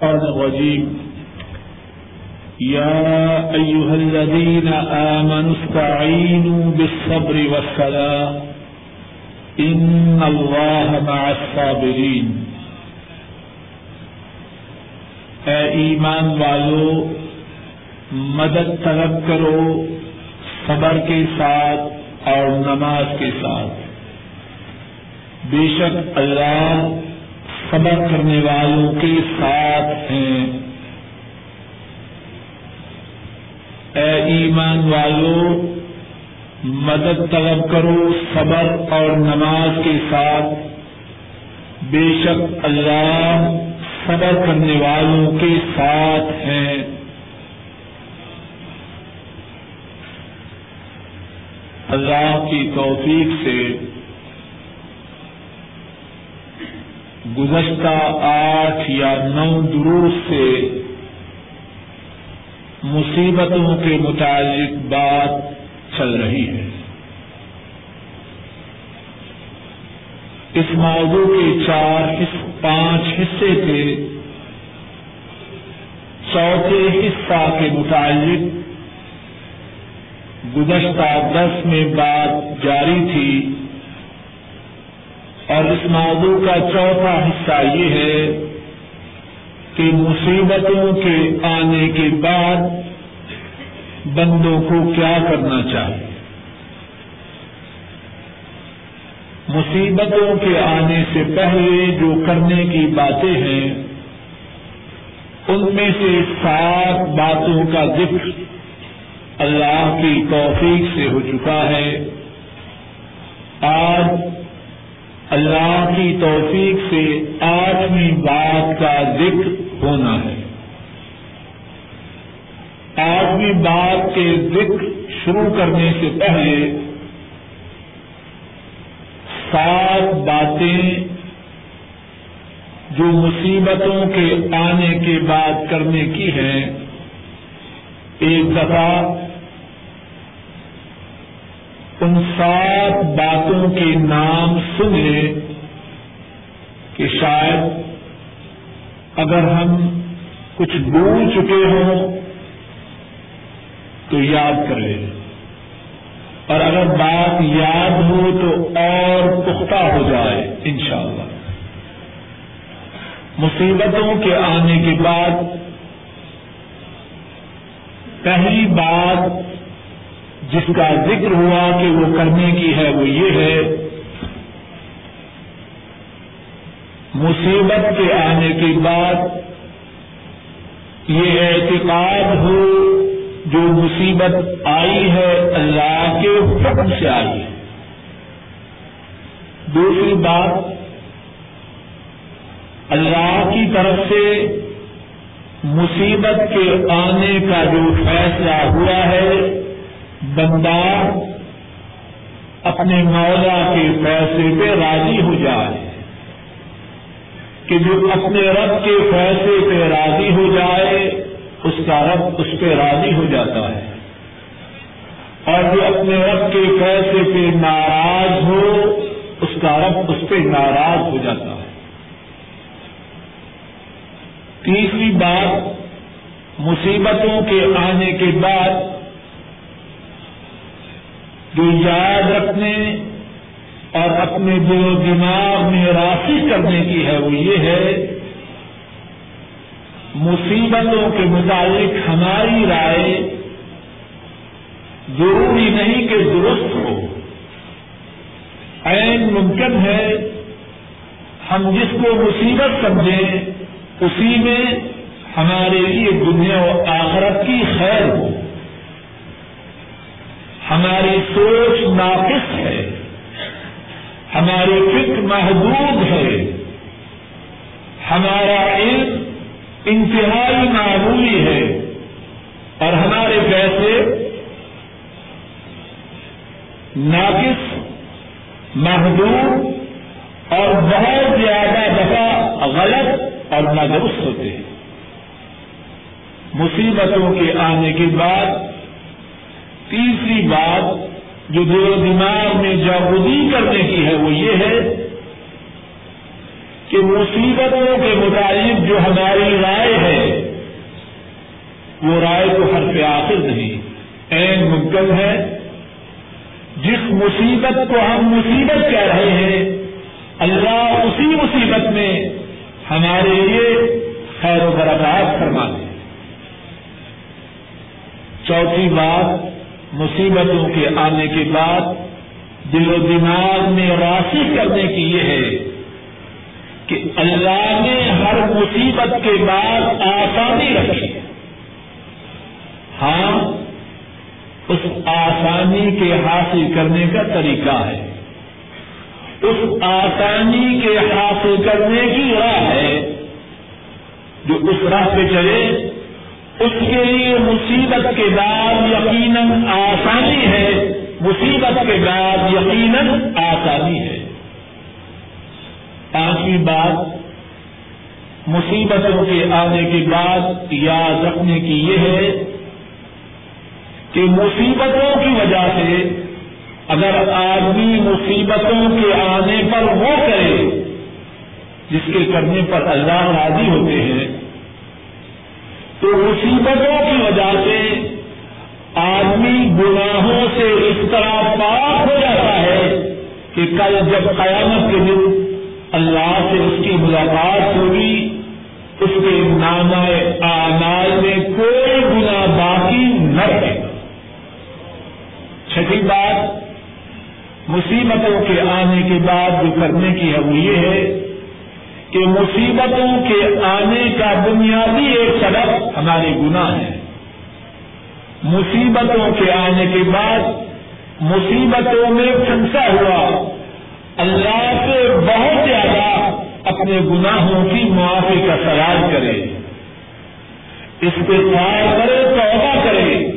الرجيم. يا أيها الذين آمنوا استعينوا بالصبر والصلاة. إن الله مع الصابرين. اے ایمان والو، مدد طلب کرو صبر کے ساتھ اور نماز کے ساتھ۔ بے شک اللہ صبر کرنے والوں کے ساتھ ہیں۔ اے ایمان والو، مدد طلب کرو صبر اور نماز کے ساتھ۔ بے شک اللہ صبر کرنے والوں کے ساتھ ہیں۔ اللہ کی توفیق سے گزشتہ آٹھ یا نو دروس سے مصیبتوں کے متعلق بات چل رہی ہے۔ اس موضوع کے چار پانچ حصے تھے چوتھے حصہ کے متعلق گزشتہ دس میں بات جاری تھی۔ اور اس موضوع کا چوتھا حصہ یہ ہے کہ مصیبتوں کے آنے کے بعد بندوں کو کیا کرنا چاہیے؟ مصیبتوں کے آنے سے پہلے جو کرنے کی باتیں ہیں، ان میں سے سات باتوں کا ذکر اللہ کی توفیق سے ہو چکا ہے۔ آج اللہ کی توفیق سے آٹھویں بات کا ذکر ہونا ہے۔ آٹھویں بات کے ذکر شروع کرنے سے پہلے سات باتیں جو مصیبتوں کے آنے کے بعد کرنے کی ہیں۔ ایک دفعہ ان سات باتوں کے نام سنے کہ شاید اگر ہم کچھ بھول چکے ہوں تو یاد کر لیں۔ اور اگر بات یاد ہو تو اور پختہ ہو جائے، انشاءاللہ۔ مصیبتوں کے آنے کے بعد پہلی بات جس کا ذکر ہوا کہ وہ کرنے کی ہے وہ یہ ہے، مصیبت کے آنے کے بعد یہ اعتقاد ہو، جو مصیبت آئی ہے، اللہ کے حکم سے آئی ہے۔ دوسری بات، اللہ کی طرف سے مصیبت کے آنے کا جو فیصلہ ہوا ہے بندہ اپنے مولا کے فیصلے پہ راضی ہو جائے، کہ جو اپنے رب کے فیصلے پہ راضی ہو جائے، اس کا رب اس پہ راضی ہو جاتا ہے۔ اور جو اپنے رب کے فیصلے پہ ناراض ہو، اس کا رب اس پہ ناراض ہو جاتا ہے۔ تیسری بات، مصیبتوں کے آنے کے بعد جو یاد رکھنے اور اپنے دل و دماغ میں راسک کرنے کی ہے وہ یہ ہے، مصیبتوں کے متعلق ہماری رائے ضروری نہیں کہ درست ہو۔ عین ممکن ہے ہم جس کو مصیبت سمجھیں، اسی میں ہمارے لیے دنیا و آخرت کی خیر ہو۔ ہماری سوچ ناقص ہے۔ ہماری فکر محدود ہے۔ ہمارا علم انتہائی معمولی ہے۔ اور ہمارے پیسے ناقص، محدود اور بہت زیادہ دفعہ غلط اور نادرست ہوتے ہیں۔ مصیبتوں کے آنے کے بعد تیسری بات جو دل و دماغ میں جاگودی کرنے کی ہے وہ یہ ہے کہ مصیبتوں کے متعلق جو ہماری رائے ہے، وہ رائے تو ہر پہ آخر نہیں این ممکن ہے۔ جس مصیبت کو ہم مصیبت کہہ رہے ہیں، اللہ اسی مصیبت میں ہمارے لیے خیر و برکات فرما دے چوتھی بات مصیبتوں کے آنے کے بعد دل و دماغ میں راشی کرنے کی یہ ہے کہ اللہ نے ہر مصیبت کے بعد آسانی رکھی۔ ہاں اس آسانی کے حاصل کرنے کا طریقہ ہے۔ اس آسانی کے حاصل کرنے کی راہ ہے جو اس راہ پہ چلے۔ اس کے لیے مصیبت کے بعد یقیناً آسانی ہے، مصیبت کے بعد یقیناً آسانی ہے۔ پانچویں بات، مصیبتوں کے آنے کے بعد یاد رکھنے کی یہ ہے کہ مصیبتوں کی وجہ سے اگر آدمی مصیبتوں کے آنے پر وہ کرے، جس کے کرنے پر اللہ راضی ہوتے ہیں تو مصیبتوں کی وجہ سے آدمی گناہوں سے اس طرح پاک ہو جاتا ہے کہ کل جب قیامت کے دن اللہ سے اس کی ملاقات ہوگی، اس کے نام آنال میں کوئی گنا باقی نہ رہے۔ گا چھٹی بات، مصیبتوں کے آنے کے بعد جو کرنے کی ہے وہ یہ ہے کہ مصیبتوں کے آنے کا بنیادی ایک سبب ہمارے گناہ ہے مصیبتوں کے آنے کے بعد مصیبتوں میں پھنسا ہوا اللہ سے بہت زیادہ اپنے گناہوں کی معافی کا سوال کرے۔ اس کرے، توبہ کرے۔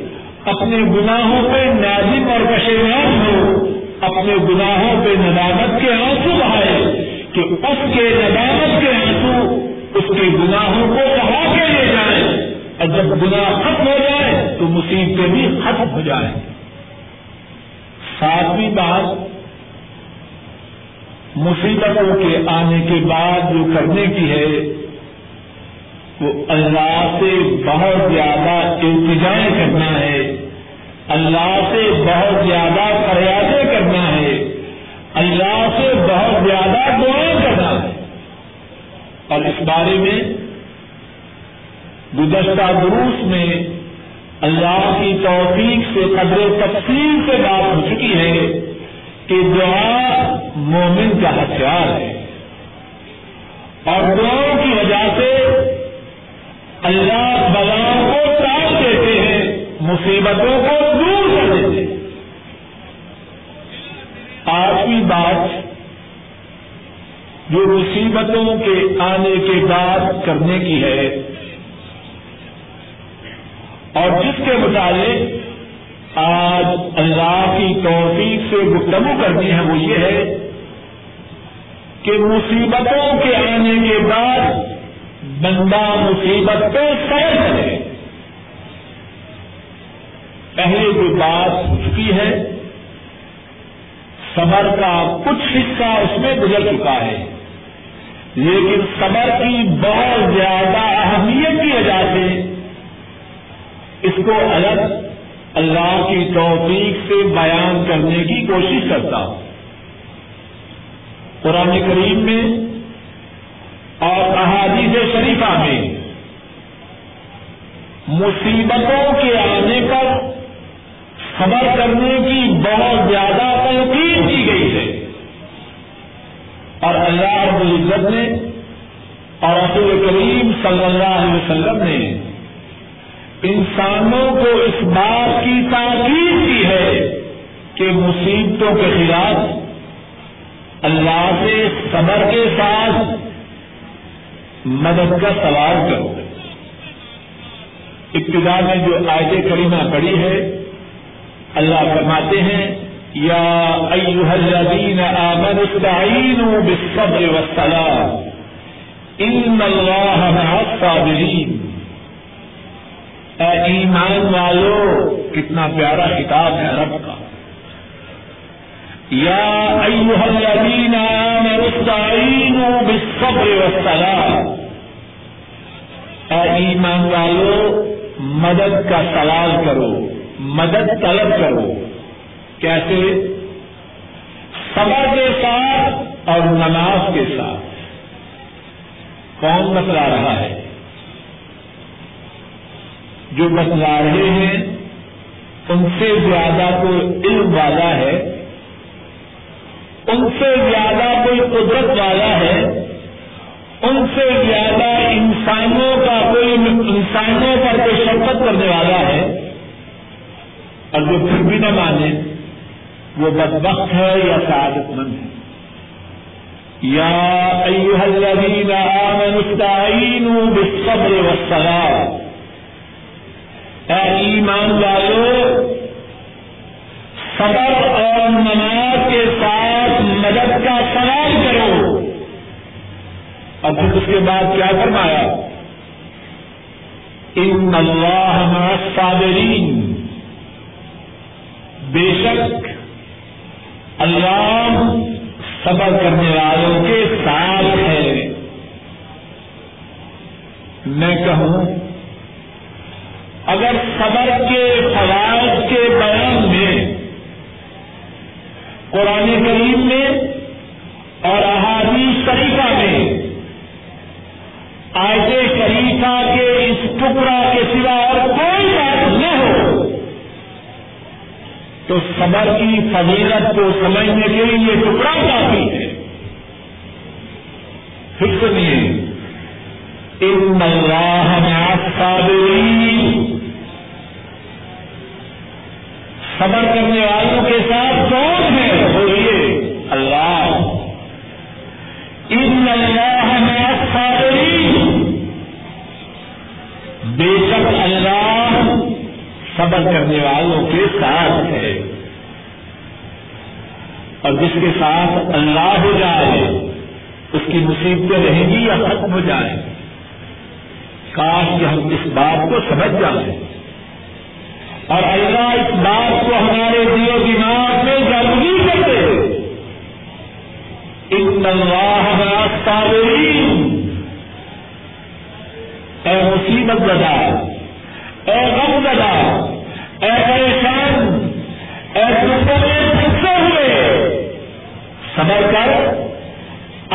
اپنے گناہوں پہ نازم اور پشیمان ہو، اپنے گناہوں پہ ندامت کے آنسو بہائے۔ کہ اس کے ندامت کے آنسو اس کے گناہوں کو بہا کے لے جائیں اور جب گناہ ختم ہو جائے تو مصیبتیں بھی ختم ہو جائیں۔ ساتویں بات، مصیبتوں کے آنے کے بعد جو کرنے کی ہے، وہ اللہ سے بہت زیادہ التجائیں کرنا ہے۔ اللہ سے بہت زیادہ فریادیں کرنا ہے۔ اللہ سے بہت زیادہ دعائیں کرنا ہے اور اس بارے میں گزشتہ دروس میں اللہ کی توفیق سے قدر تفصیل سے بات ہو چکی ہے کہ دعا مومن کا ہتھیار ہے۔ اور دعاؤں کی وجہ سے اللہ بلاؤں کو ٹال دیتے ہیں، مصیبتوں کو دور کر دیتے ہیں۔ آٹھویں بات جو مصیبتوں کے آنے کے بعد کرنے کی ہے اور جس کے مطابق آج اللہ کی توفیق سے گفتگو کرنی ہے وہ یہ ہے کہ مصیبتوں کے آنے کے بعد بندہ مصیبت پہ سیر کرے۔ پہلے جو بات ہو چکی ہے صبر کا کچھ حصہ اس میں گزر چکا ہے۔ لیکن صبر کی بہت زیادہ اہمیت کی وجہ سے اس کو الگ اللہ کی توفیق سے بیان کرنے کی کوشش کرتا ہوں۔ قرآن کریم میں اور احادیث شریفہ میں مصیبتوں کے آنے پر خبر کرنے کی بہت زیادہ تنقید کی گئی ہے۔ اور اللہ رب العزت نے اور رسول کریم صلی اللہ علیہ وسلم نے انسانوں کو اس بات کی تاکید کی ہے کہ مصیبتوں کے خلاف اللہ سے صبر کے ساتھ مدد کا سوال کرو۔ ابتدا میں جو آیت کریمہ پڑی ہے اللہ فرماتے ہیں، یا ایوہ الذین آمنوا استعینوا بالصبر والصلاة، ان اللہ مع الصابرین۔ اے ایمان والو، کتنا پیارا خطاب ہے رب کا۔ یا ایوہ الذین آمنوا استعینوا بالصبر والصلاة۔ اے ایمان والو، مدد کا سوال کرو۔ مدد طلب کرو۔ کیسے؟ صبر کے ساتھ اور نماز کے ساتھ۔ کون بتلا رہا ہے؟ جو بتلا رہے ہیں، ان سے زیادہ کوئی علم والا ہے؟ ان سے زیادہ کوئی قدرت والا ہے؟ ان سے زیادہ انسانوں کا کوئی انسانوں پر کوئی شرکت کرنے والا ہے؟ اور جو پھر بھی نہ مانے، وہ بدبخت ہے یا سعادت مند ہے۔ یا ایوہ الذین آمنوا استعینوا بالصبر والصلاة۔ اے ایمان والو، صبر اور نماز کے ساتھ مدد کا سوال کرو۔ اور پھر اس کے بعد کیا فرمایا؟ ان اللہ مع الصابرین۔ بے شک اللہ صبر کرنے والوں کے ساتھ ہے۔ میں کہوں، اگر صبر کے فوائد کے بیان میں قرآن کریم میں اور احادیث شریفہ میں آج شریفہ کے اس ٹکڑا کے سوا اور کوئی بات نہ ہو تو صبر کی فضیلت کو سمجھنے کے لیے یہ ٹکڑا کافی ہے۔ پھر سنیے ان اللہ صابرین صبر کرنے والے صبر کرنے والوں کے ساتھ ہے۔ اور جس کے ساتھ اللہ ہو جائے، اس کی مصیبتیں رہیں گی یا ختم ہو جائیں۔ کاش کہ ہم اس بات کو سمجھ جائیں۔ اور اللہ اس بات کو ہمارے دیو دماغ میں ضروری کرتے ان اللہ صابرین اے مصیبت لگا اے غم لگا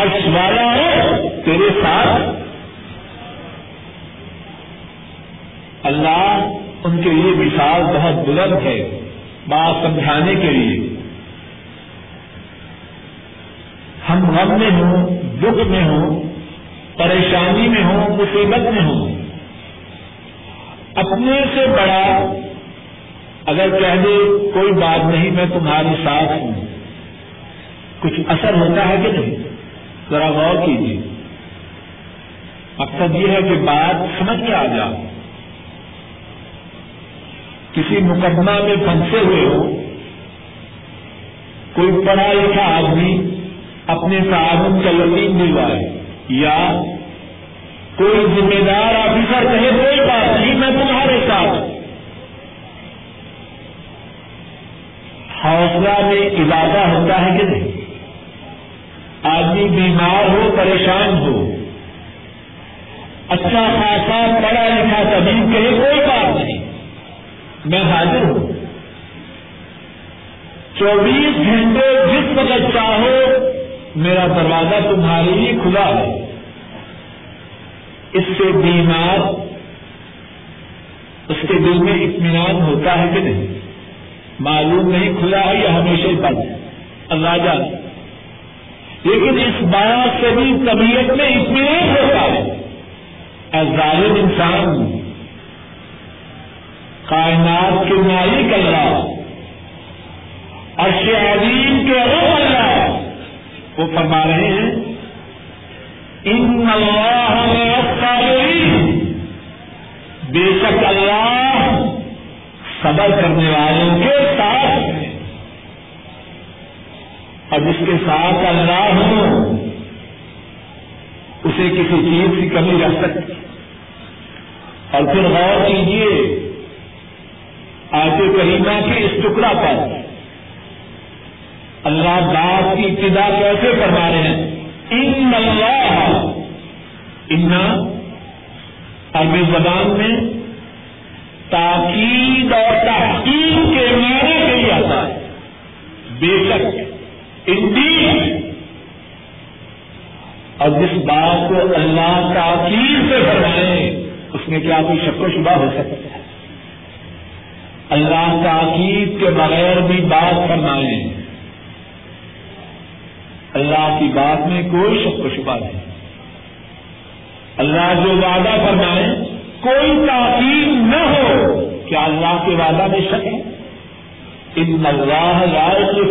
ارش والا ہے، تیرے ساتھ اللہ ان کے لیے مثال بہت بلند ہے، بات سمجھانے کے لیے۔ ہم غم میں ہوں، دکھ میں ہوں، پریشانی میں ہوں، مصیبت میں ہوں۔ اپنے سے بڑا اگر کہہ دے، کوئی بات نہیں، میں تمہارے ساتھ ہوں۔ کچھ اثر ہوتا ہے کہ نہیں؟ ذرا غور کیجیے۔ مقصد یہ ہے کہ بات سمجھ کے آ جا کسی مقدمہ میں پھنسے ہوئے ہو، کوئی پڑھا لکھا آدمی اپنے تعاون کا یقین دلوائے، یا کوئی ذمہ دار آفیسر کہے، کوئی بات نہیں، میں تمہارے ساتھ حوصلہ میں اضافہ ہوتا ہے کہ نہیں؟ آدمی بیمار ہو، پریشان ہو۔ اچھا خاصا، پڑھا لکھا طبیب کہے کوئی بات نہیں۔ میں حاضر ہوں۔ چوبیس گھنٹے جس وقت چاہو، میرا دروازہ تمہارے لیے کھلا ہے۔ اس سے بیمار، اس کے دل میں اطمینان ہوتا ہے کہ نہیں؟ معلوم نہیں کھلا ہے یا ہمیشہ بند اللہ جان لیکن اس بات سے بھی طبیعت میں اطمینان ہوتا ہے۔ ظالم انسان، کائنات کے مالک اللہ، عرش عظیم کے رب اللہ، وہ فرما رہے ہیں، ان اللہ بے شک اللہ صبر کرنے والوں کے ساتھ اور جس کے ساتھ اللہ ہو، اسے کسی چیز کی کمی رہ سکتی اور پھر غور کیجیے آج کریمہ کے اس ٹکڑا پر۔ اللہ بات کی ابتدا کیسے کروا رہے ہیں؟ ان اللہ ان عربی زبان میں تاکید اور تحقیق کے معنی کے لیے آتا ہے۔ بے شک۔ انڈی اور جس بات کو اللہ تاکید سے فرمائے، اس میں کیا کوئی شک و شبہ ہو سکتا ہے؟ اللہ تاکید کے بغیر بھی بات فرمائے۔ اللہ کی بات میں کوئی شک و شبہ نہیں۔ اللہ جو وعدہ فرمائے، کوئی تاکید نہ ہو کیا اللہ کے وعدہ میں شک ہے۔ ان اللہ رائے کی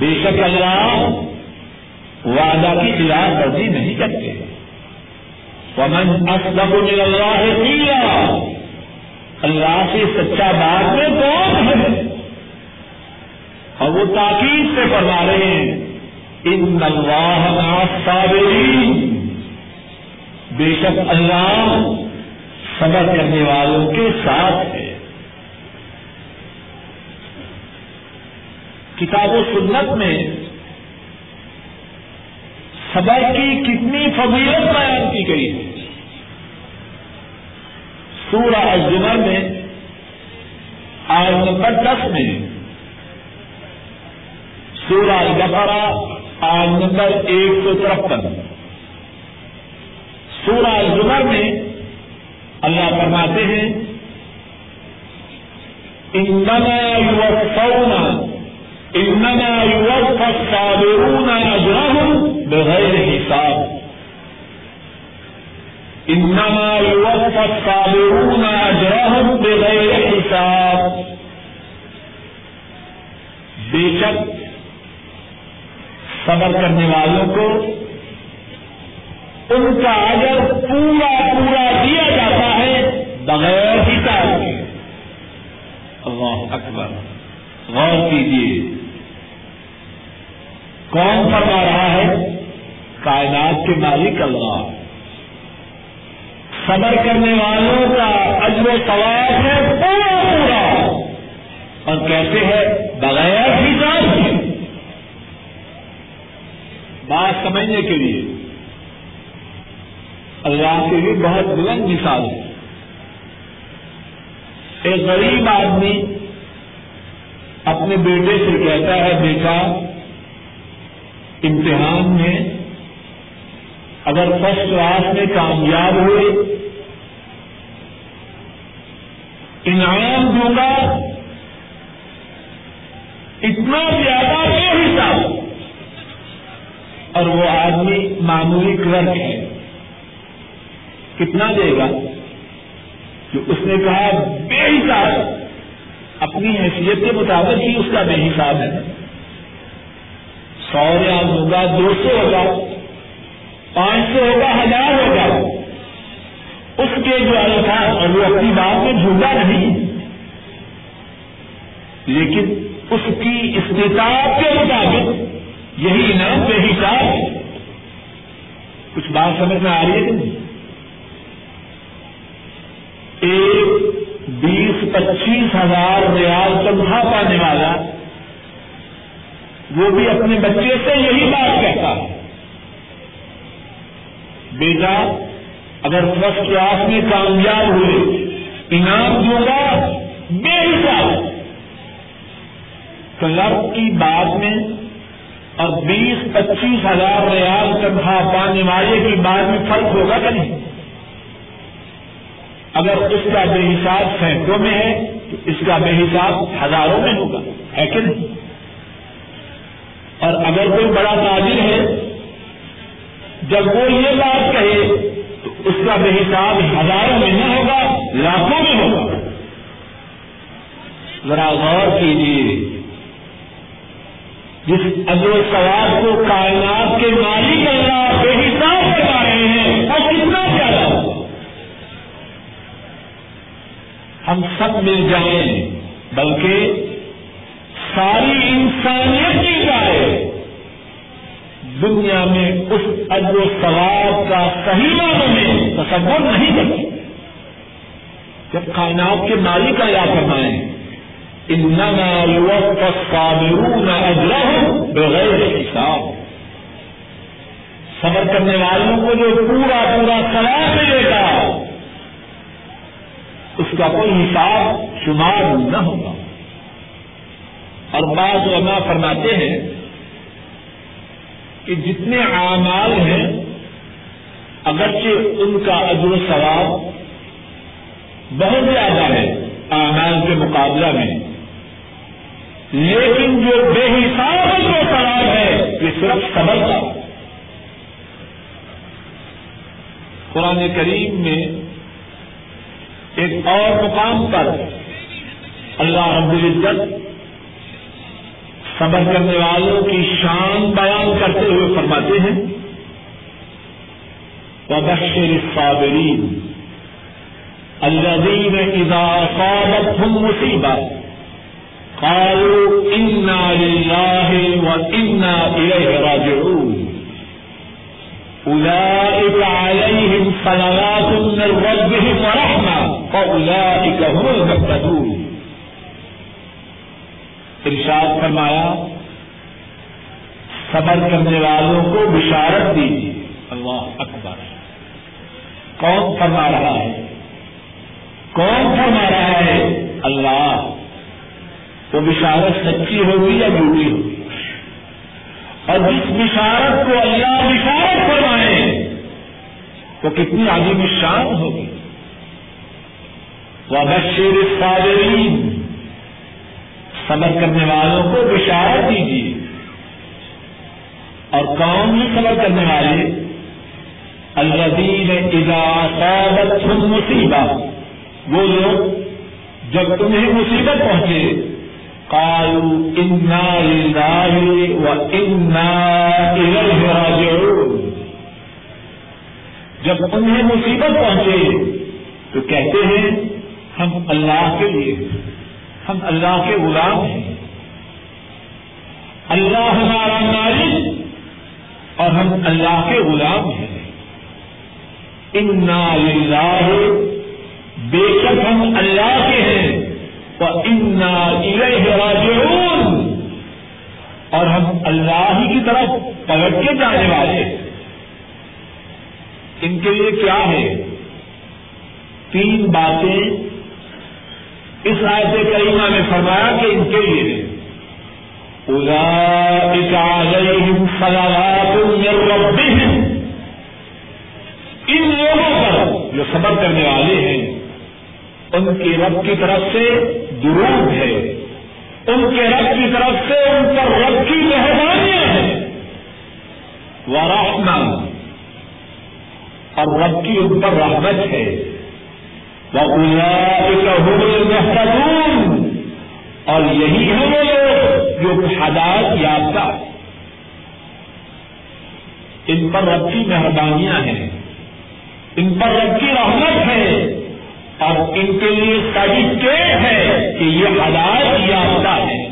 بے شک اللہ وعدہ کی خلاف ورزی نہیں کرتے۔ ومن اصدق من اللہ قیلا اللہ سے سچا بات میں کون ہے؟ اور وہ تاکید سے فرما رہے ہیں ان اللہ صابرین بے شک اللہ صبر کرنے والوں کے ساتھ ہے۔ کتاب و سنت میں صبر کی کتنی فضیلت بیان کی گئی ہے۔ سورہ الزمر میں آج نمبر دس میں، سورہ البقرہ آج نمبر ایک سو ترپن۔ سورہ الزمر میں اللہ فرماتے ہیں، انما یوفونا انما یوفى الصابرون اجرهم بغیر حساب. انما يوفى الصابرون اجرهم بغیر حساب. بے شک صبر کرنے والوں کو ان کا اجر پورا پورا دیا جاتا ہے بغیر حساب. کے اللہ اکبر. غور کیجیے کون فرما رہا ہے، کائنات کے مالک اللہ۔ صبر کرنے والوں کا اجر و ثواب ہے پورا پورا۔ اور کیسے ہے بغیر حساب کی بات سمجھنے کے لیے۔ اللہ کے لیے بہت بلند مثال ہے۔ ایک غریب آدمی اپنے بیٹے سے کہتا ہے، بیٹا امتحان میں اگر فرسٹ کلاس میں کامیاب ہوئے، انعام دوں گا، اتنا زیادہ بے حساب اور وہ آدمی معمولی کلرک ہے۔ کتنا دے گا؟ جو اس نے کہا، بے حساب۔ اپنی حیثیت کے مطابق ہی اس کا بے حساب ہے۔ سو ریال ہوگا، دو سو ہوگا، پانچ سو ہوگا، ہزار ہوگا۔ اس کے جو الفاظ اور وہ اپنی بات میں جھوٹا نہیں۔ لیکن اس کی استطاعت کے مطابق یہی انعام بے حساب کچھ بات سمجھ میں آ رہی ہے کہ نہیں؟ ایک بیس پچیس ہزار ریال تنخواہ پانے والا وہ بھی اپنے بچے سے یہی بات کہتا ہے۔ بیٹا، اگر فرسٹ کلاس میں کامیاب ہوئے، انعام دوں گا بے حساب۔ کلب کی بات میں اور بیس، پچیس ہزار ریال تنخواہ پانے والے کی بات میں فرق ہوگا کہ نہیں؟ اگر اس کا بے حساب سینکڑوں میں ہے، تو اس کا بے حساب ہزاروں میں ہوگا، ہے کہ نہیں؟ اور اگر کوئی بڑا تاجر ہے، جب وہ یہ بات کہے، تو اس کا بے حساب ہزاروں میں نہ ہوگا، لاکھوں میں ہوگا۔ ذرا غور کیجیے۔ جس اجر سواب کو کائنات کے مالک اللہ بے حساب کروا رہے ہیں، اور کتنا زیادہ۔ ہوگا ہم سب مل جائیں، بلکہ ساری انسانیت کی دنیا میں اس اجر و ثواب کا صحیح معنوں میں تصور نہیں کرتی جب کائنات کے مالک کا یا فرمائیں انما يوفى الصابرون اجرهم بغیر حساب۔ صبر کرنے والوں کو جو پورا پورا ثواب ملے گا، اس کا کوئی حساب شمار نہ ہوگا۔ اور بعض علماء فرماتے ہیں کہ جتنے اعمال ہیں، اگرچہ ان کا عجر و ثواب بہت زیادہ ہے اعمال کے مقابلہ میں، لیکن جو بے حساب جو سوال ہے، یہ صرف صبر کا۔ قرآن کریم میں ایک اور مقام پر اللہ رب العزت صبر کرنے والوں کی شان بیان کرتے ہوئے فرماتے ہیں، وبشر الصابرین الذين اذا اصابتهم مصیبت قالوا إنا لله وإنا إليه راجعون، أولئك عليهم صلوات من ربهم ورحمة فأولئك هم المهتدون۔ ارشاد فرمایا، صبر کرنے والوں کو بشارت دیجیے۔ اللہ اکبر۔ کون فرما رہا ہے؟ کون فرما رہا ہے؟ اللہ۔ وہ بشارت سچی ہوگی یا جھوٹی ہوگی؟ اور جس بشارت کو اللہ بشارت فرمائے وہ کتنی عظیم شان ہوگی۔ وہ بشیر صابرین صبر کرنے والوں کو بشارت دیجیے۔ اور کون بھی صبر کرنے والے الدین اذا صابت مصیبت وہ لوگ جب تمہیں مصیبت پہنچے، قالوا إنا لله وإنا إليه راجعون۔ جب انہیں مصیبت پہنچے، تو کہتے ہیں، ہم اللہ کے لیے۔ ہم اللہ کے غلام ہیں۔ اللہ ہمارا مالک اور ہم اللہ کے غلام ہیں۔ انا للہ بے شک ہم اللہ کے ہیں۔ راجعون۔ اور ہم اللہ ہی کی طرف پلٹ کے جانے والے ان کے لیے کیا ہے؟ تین باتیں اس آیت کریمہ میں فرمایا کہ ان کے لیے ان لوگوں پر جو سبر کرنے والے ہیں، ان کی رب کی طرف سے درود ہے۔ ان کے رب کی طرف سے ان پر رب کی مہربانیاں ہیں۔ وہ اور رب کی ان پر رحمت ہے۔ محتون اور یہی ہے وہ لوگ جو ہدایت یافتہ ان پر رب کی مہربانیاں ہیں۔ ان پر رب کی رحمت ہے۔ اور ان کے لیے سرٹیفکیٹ ہے کہ یہ ہدایت یافتہ ہے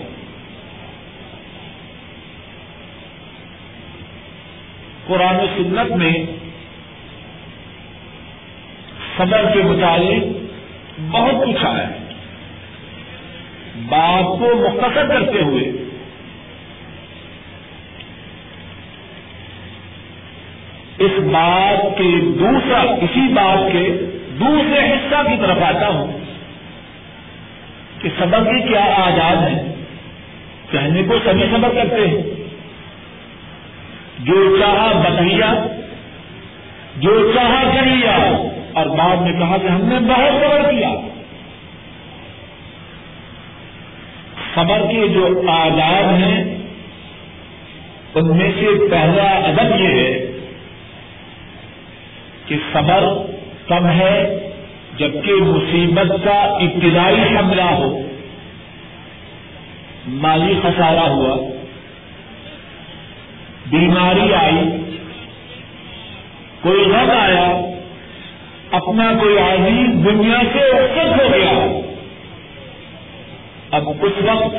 قرآن سنت میں صبر کے متعلق بہت کچھ آیا ہے۔ بات کو مختصر کرتے ہوئے اس بات کے دوسرا، اسی بات کے دوسرے حصہ کی طرف آتا ہوں کہ سبق کی کیا آزاد ہے۔ کہنے کو سبھی سبق کرتے ہیں۔ جو چاہا بتیا جو چاہا کر لیا اور بعد میں کہا کہ ہم نے بہت صبر کیا۔ صبر کے جو آزاد ہیں، ان میں سے پہلا ادب یہ ہے کہ صبر کم ہے جبکہ مصیبت کا ابتدائی حملہ ہو۔ مالی خسارہ ہوا۔ بیماری آئی۔ کوئی غم آیا۔ اپنا کوئی عزیز دنیا سے اکثر ہو گیا۔ اب اس وقت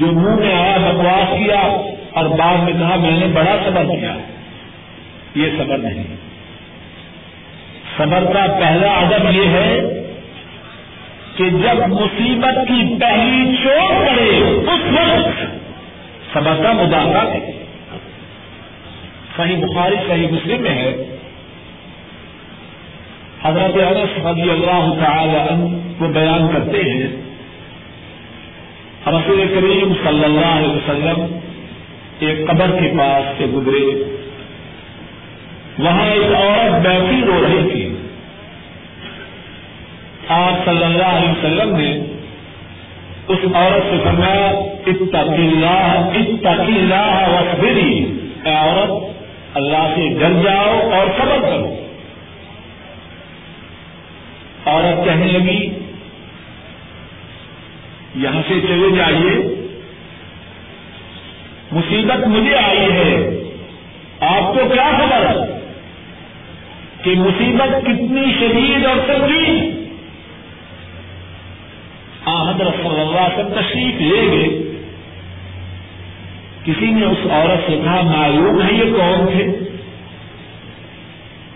جو منہ میں آیا، بکواس کیا اور بعد میں کہا، میں نے بڑا صبر کیا۔ یہ صبر نہیں۔ صبر کا پہلا ادب یہ ہے کہ جب مصیبت کی پہلی چوٹ پڑے، اس وقت صبر کا مظاہرہ ہے صحیح بخاری، صحیح مسلم میں ہے۔ حضرت انس رضی اللہ تعالی عنہ وہ بیان کرتے ہیں۔ رسول کریم صلی اللہ علیہ وسلم ایک قبر کے پاس سے گزرے۔ وہاں ایک عورت بیٹھی رو رہی تھی۔ آپ صلی اللہ علیہ وسلم نے اس عورت سے فرمایا، اتقی اتقی اللہ وصبری اے عورت، اللہ سے ڈر جاؤ اور صبر کرو۔ عورت کہنے لگی، یہاں سے چلے جائیے۔ مصیبت مجھے آئی ہے۔ آپ کو کیا خبر کہ مصیبت کتنی شدید اور سنگین حضرت صلی اللہ سے تشریف لے گئے۔ کسی نے اس عورت سے کہا، معلوم ہے یہ کون تھے۔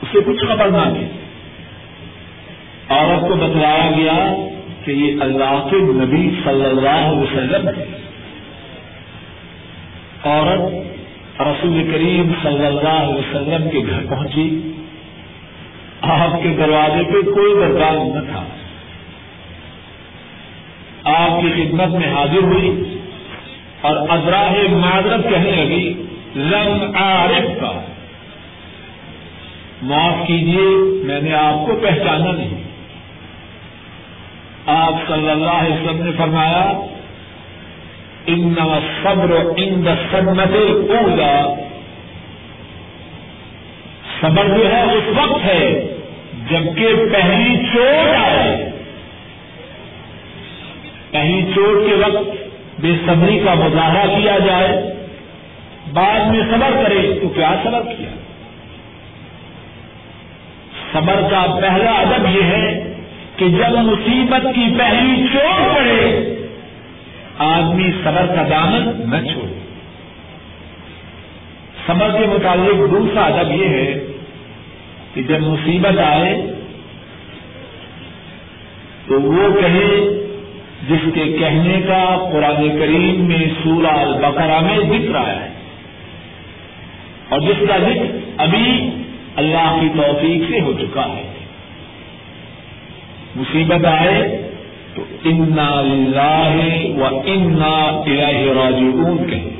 اسے کچھ خبر نہ دی عورت کو بتلایا گیا کہ یہ اللہ کے نبی صلی اللہ علیہ وسلم ہے عورت رسول کریم صلی اللہ علیہ وسلم کے گھر پہنچی۔ آپ کے دروازے پہ کوئی درکار نہ تھا۔ آپ کی خدمت میں حاضر ہوئی اور ازراہ معذرت کہنے لگی رنگ عارف کا معاف کیجیے میں نے آپ کو پہچانا نہیں۔ آپ صلی اللہ علیہ وسلم نے فرمایا ان صبر ان سنت اولا صبر جو ہے اس وقت ہے جبکہ پہلی چوٹ آئے. پہلی چوٹ کے وقت بے صبری کا مظاہرہ کیا جائے، بعد میں صبر کرے تو کیا صبر کیا؟ صبر کا پہلا ادب یہ ہے کہ جب مصیبت کی پہلی چوٹ پڑے، آدمی صبر کا دامن نہ چھوڑے۔ صبر کے متعلق دوسرا ادب یہ ہے کہ جب مصیبت آئے، تو وہ کہے جس کے کہنے کا قرآن کریم میں سورہ البقرہ میں ذکر آیا ہے۔ اور جس کا ذکر ابھی اللہ کی توفیق سے ہو چکا ہے۔ مصیبت آئے تو انا لاہ و انا الہ راجعون کہیں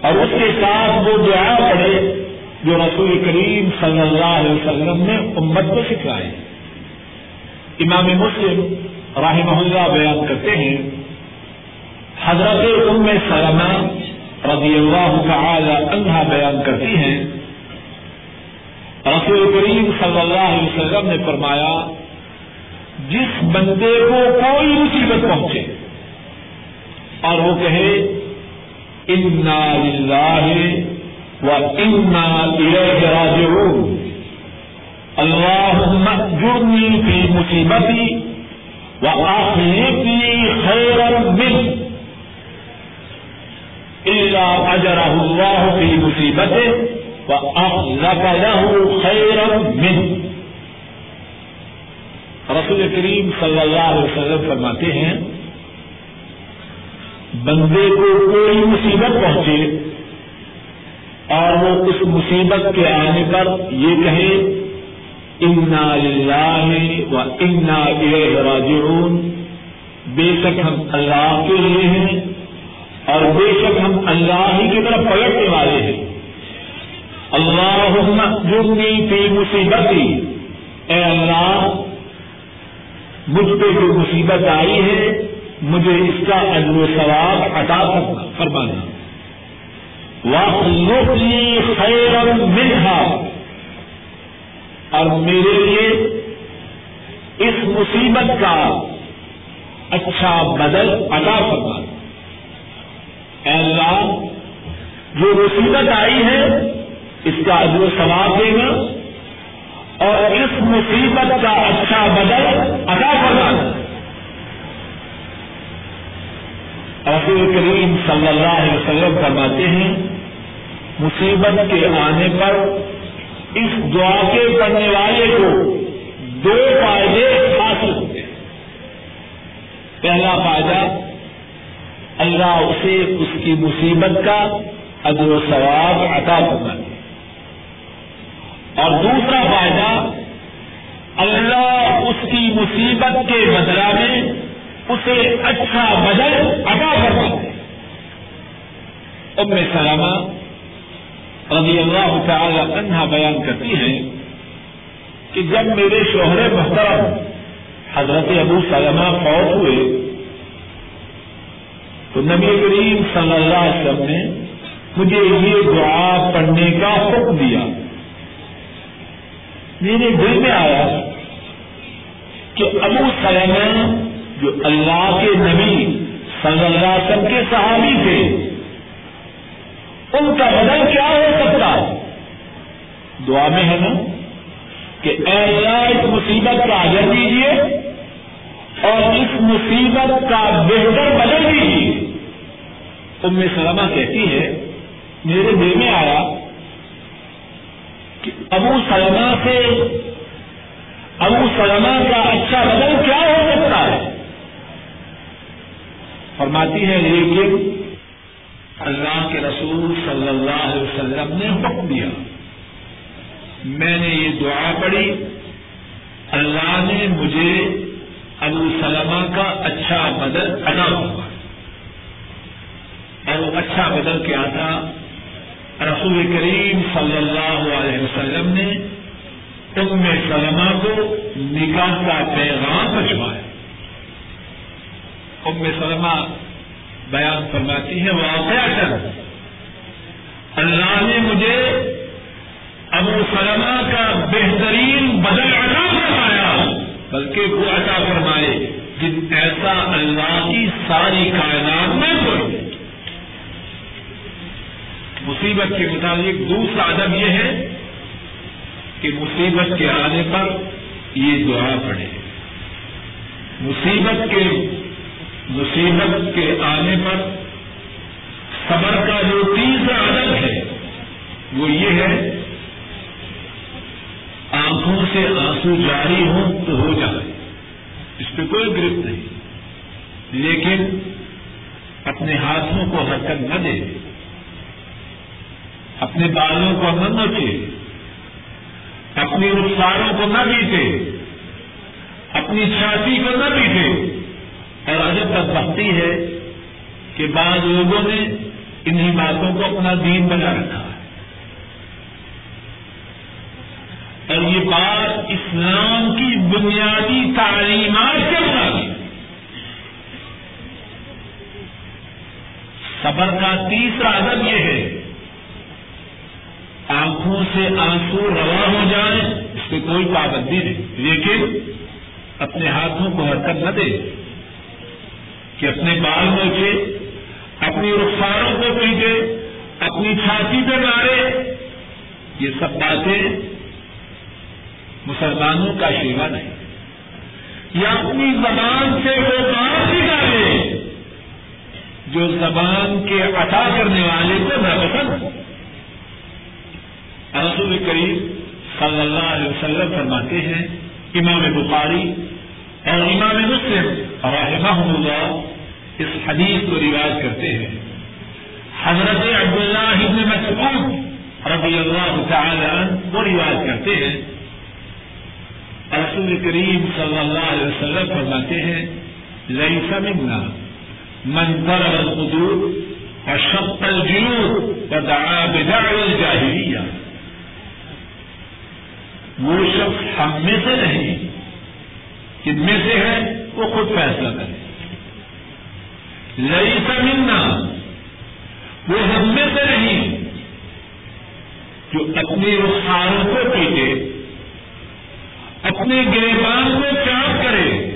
اور اس کے ساتھ وہ دعا پڑے جو رسول کریم صلی اللہ علیہ وسلم نے امت کو سکھلائے۔ امام مسلم رحمہ اللہ بیان کرتے ہیں، حضرت ام سلمہ رضی اللہ تعالی عنہ بیان کرتی ہیں۔ رسول کریم صلی اللہ علیہ وسلم نے فرمایا جس بندے کو کوئی مصیبت پہنچے اور وہ کہے، انا للہ و انا الیہ راجعون اللہم جرنی فی مصیبتی و آخرتی خیرا من الا اجرہ اللہ فی مصیبته و اخلق له خیرا من رسول کریم صلی اللہ علیہ وسلم فرماتے ہیں، بندے کو کوئی مصیبت پہنچے اور وہ اس مصیبت کے آنے پر یہ کہے، انا للہ و انا الیہ راجعون بے شک ہم اللہ کے لیے ہیں اور بے شک ہم اللہ ہی کی طرف پلٹنے والے ہیں۔ اللہ جرنی فی مصیبتی اے اللہ مجھ پہ جو مصیبت آئی ہے، مجھے اس کا اجر و ثواب عطا فرمانا واقعی خیر منہا اور میرے لیے اس مصیبت کا اچھا بدل عطا فرمانا اے اللہ، جو مصیبت آئی ہے، اس کا اجر و ثواب دے گا۔ اور اس مصیبت کا اچھا بدل ادا کرنا رسول کریم صلی اللہ علیہ وسلم فرماتے ہیں، مصیبت کے آنے پر اس دعا کے پڑھنے والے کو دو فائدے حاصل ہوتے ہیں۔ پہلا فائدہ، اللہ اسے اس کی مصیبت کا ادر و ثواب عطا کرنا ہے۔ اور دوسرا فائدہ مصیبت کے بدلا میں اسے اچھا بدل ادا کرتا ہے ام سلامہ رضی اللہ تعالی عنہ بیان کرتی ہیں کہ جب میرے شوہر محترم حضرت ابو سلمہ فوت ہوئے، تو نبی کریم صلی اللہ علیہ وسلم نے مجھے یہ دعا پڑھنے کا حکم دیا۔ میرے دل میں آیا کہ ابو سلمہ جو اللہ کے نبی صلی اللہ علیہ وسلم کے صحابی تھے، ان کا بدل کیا ہو سکتا؟ ہے دعا میں ہے نا کہ اے اللہ، اس مصیبت کا اجر دیجیے اور اس مصیبت کا بہتر بدل دیجیے ام سلمہ کہتی ہے، میرے دل میں آیا ابو سلمہ سے ابو سلمہ کا اچھا بدل کیا ہو سکتا ہے؟ فرماتی ہے، لیکن اللہ کے رسول صلی اللہ علیہ وسلم نے حکم دیا۔ میں نے یہ دعا پڑھی، اللہ نے مجھے ابو سلمہ کا اچھا بدل ادا ہوا اور وہ اچھا بدل کیا تھا؟ رسول کریم صلی اللہ علیہ وسلم نے ام سلمہ کو نکاح کا پیغام بچوایا ام سلمہ بیان فرماتی ہے واقعہ کر۔ اللہ نے مجھے ابو سلمہ کا بہترین بدل عطا فرمایا، بلکہ وہ عطا فرمائے جن ایسا اللہ کی ساری کائنات میں کوئی مصیبت کے مطابق دوسرا ادب یہ ہے کہ مصیبت کے آنے پر یہ دعا پڑے مصیبت کے مصیبت کے آنے پر صبر کا جو تیسرا ادب ہے، وہ یہ ہے، آنکھوں سے آنسو جاری ہوں تو ہو جائے۔ اس پہ کوئی گرفت نہیں، لیکن اپنے ہاتھوں کو حرکت نہ دے۔ اپنے بالوں کو نہ نوچے اپنی رخساروں کو نہ بیٹے اپنی چھاتی کو نہ بیٹے اور عجب تک بختی ہے کہ بعض لوگوں نے انہیں باتوں کو اپنا دین بنا رکھا ہے۔ اور یہ بات اسلام کی بنیادی تعلیمات کے مطابق صبر کا تیسرا ادب یہ ہے آنکھوں سے آنسو روا ہو جائیں، اس پہ کوئی پابندی نہیں۔ لیکن اپنے ہاتھوں کو حرکت نہ دے کہ اپنے بال نوچے اپنی رخساروں کو پیٹے، اپنی چھاتی پہ مارے۔ یہ سب باتیں مسلمانوں کا شیوا نہیں۔ یا اپنی زبان سے وہ بات نکالے جو زبان کے عطا کرنے والے کو ناپسند رسول کریم صلی اللہ علیہ وسلم فرماتے ہیں، امام بخاری اور امام مسلم رحمہ اللہ اس حدیث کو رواج کرتے ہیں۔ حضرت عبداللہ ابن مسعود رضی اللہ تعالی عنہ وہ رواج کرتے ہیں۔ رسول کریم صلی اللہ علیہ وسلم فرماتے ہیں ليس منا من ضرب القدور وشق الجيوب ودعا بدعوى الجاهليه وہ شخص ہم میں سے نہیں۔ کن میں سے ہے؟ وہ خود فیصلہ کرے لئی سمنا وہ ہم میں سے نہیں۔ جو اپنی رخساروں کو پیٹے اپنے گریبان کو چاپ کرے،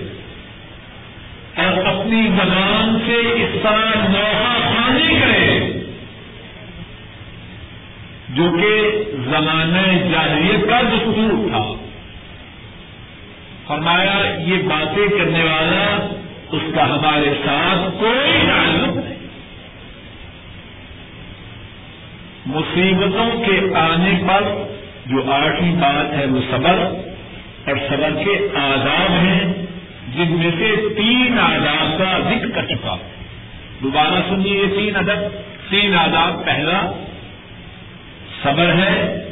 اور اپنی زبان سے اس طرح نوحہ خانی کرے۔ جو کہ زمانہ جاہلیت کا دستور تھا۔ فرمایا، یہ باتیں کرنے والا اس کا ہمارے ساتھ کوئی تعلق نہیں۔ مصیبتوں کے آنے پر جو آٹھویں بات ہے وہ صبر اور صبر کے آداب ہیں، جن میں سے تین آداب کا ذکر کر چکا۔ دوبارہ سنیے یہ تین ادب۔ تین آداب، پہلا صبر ہے،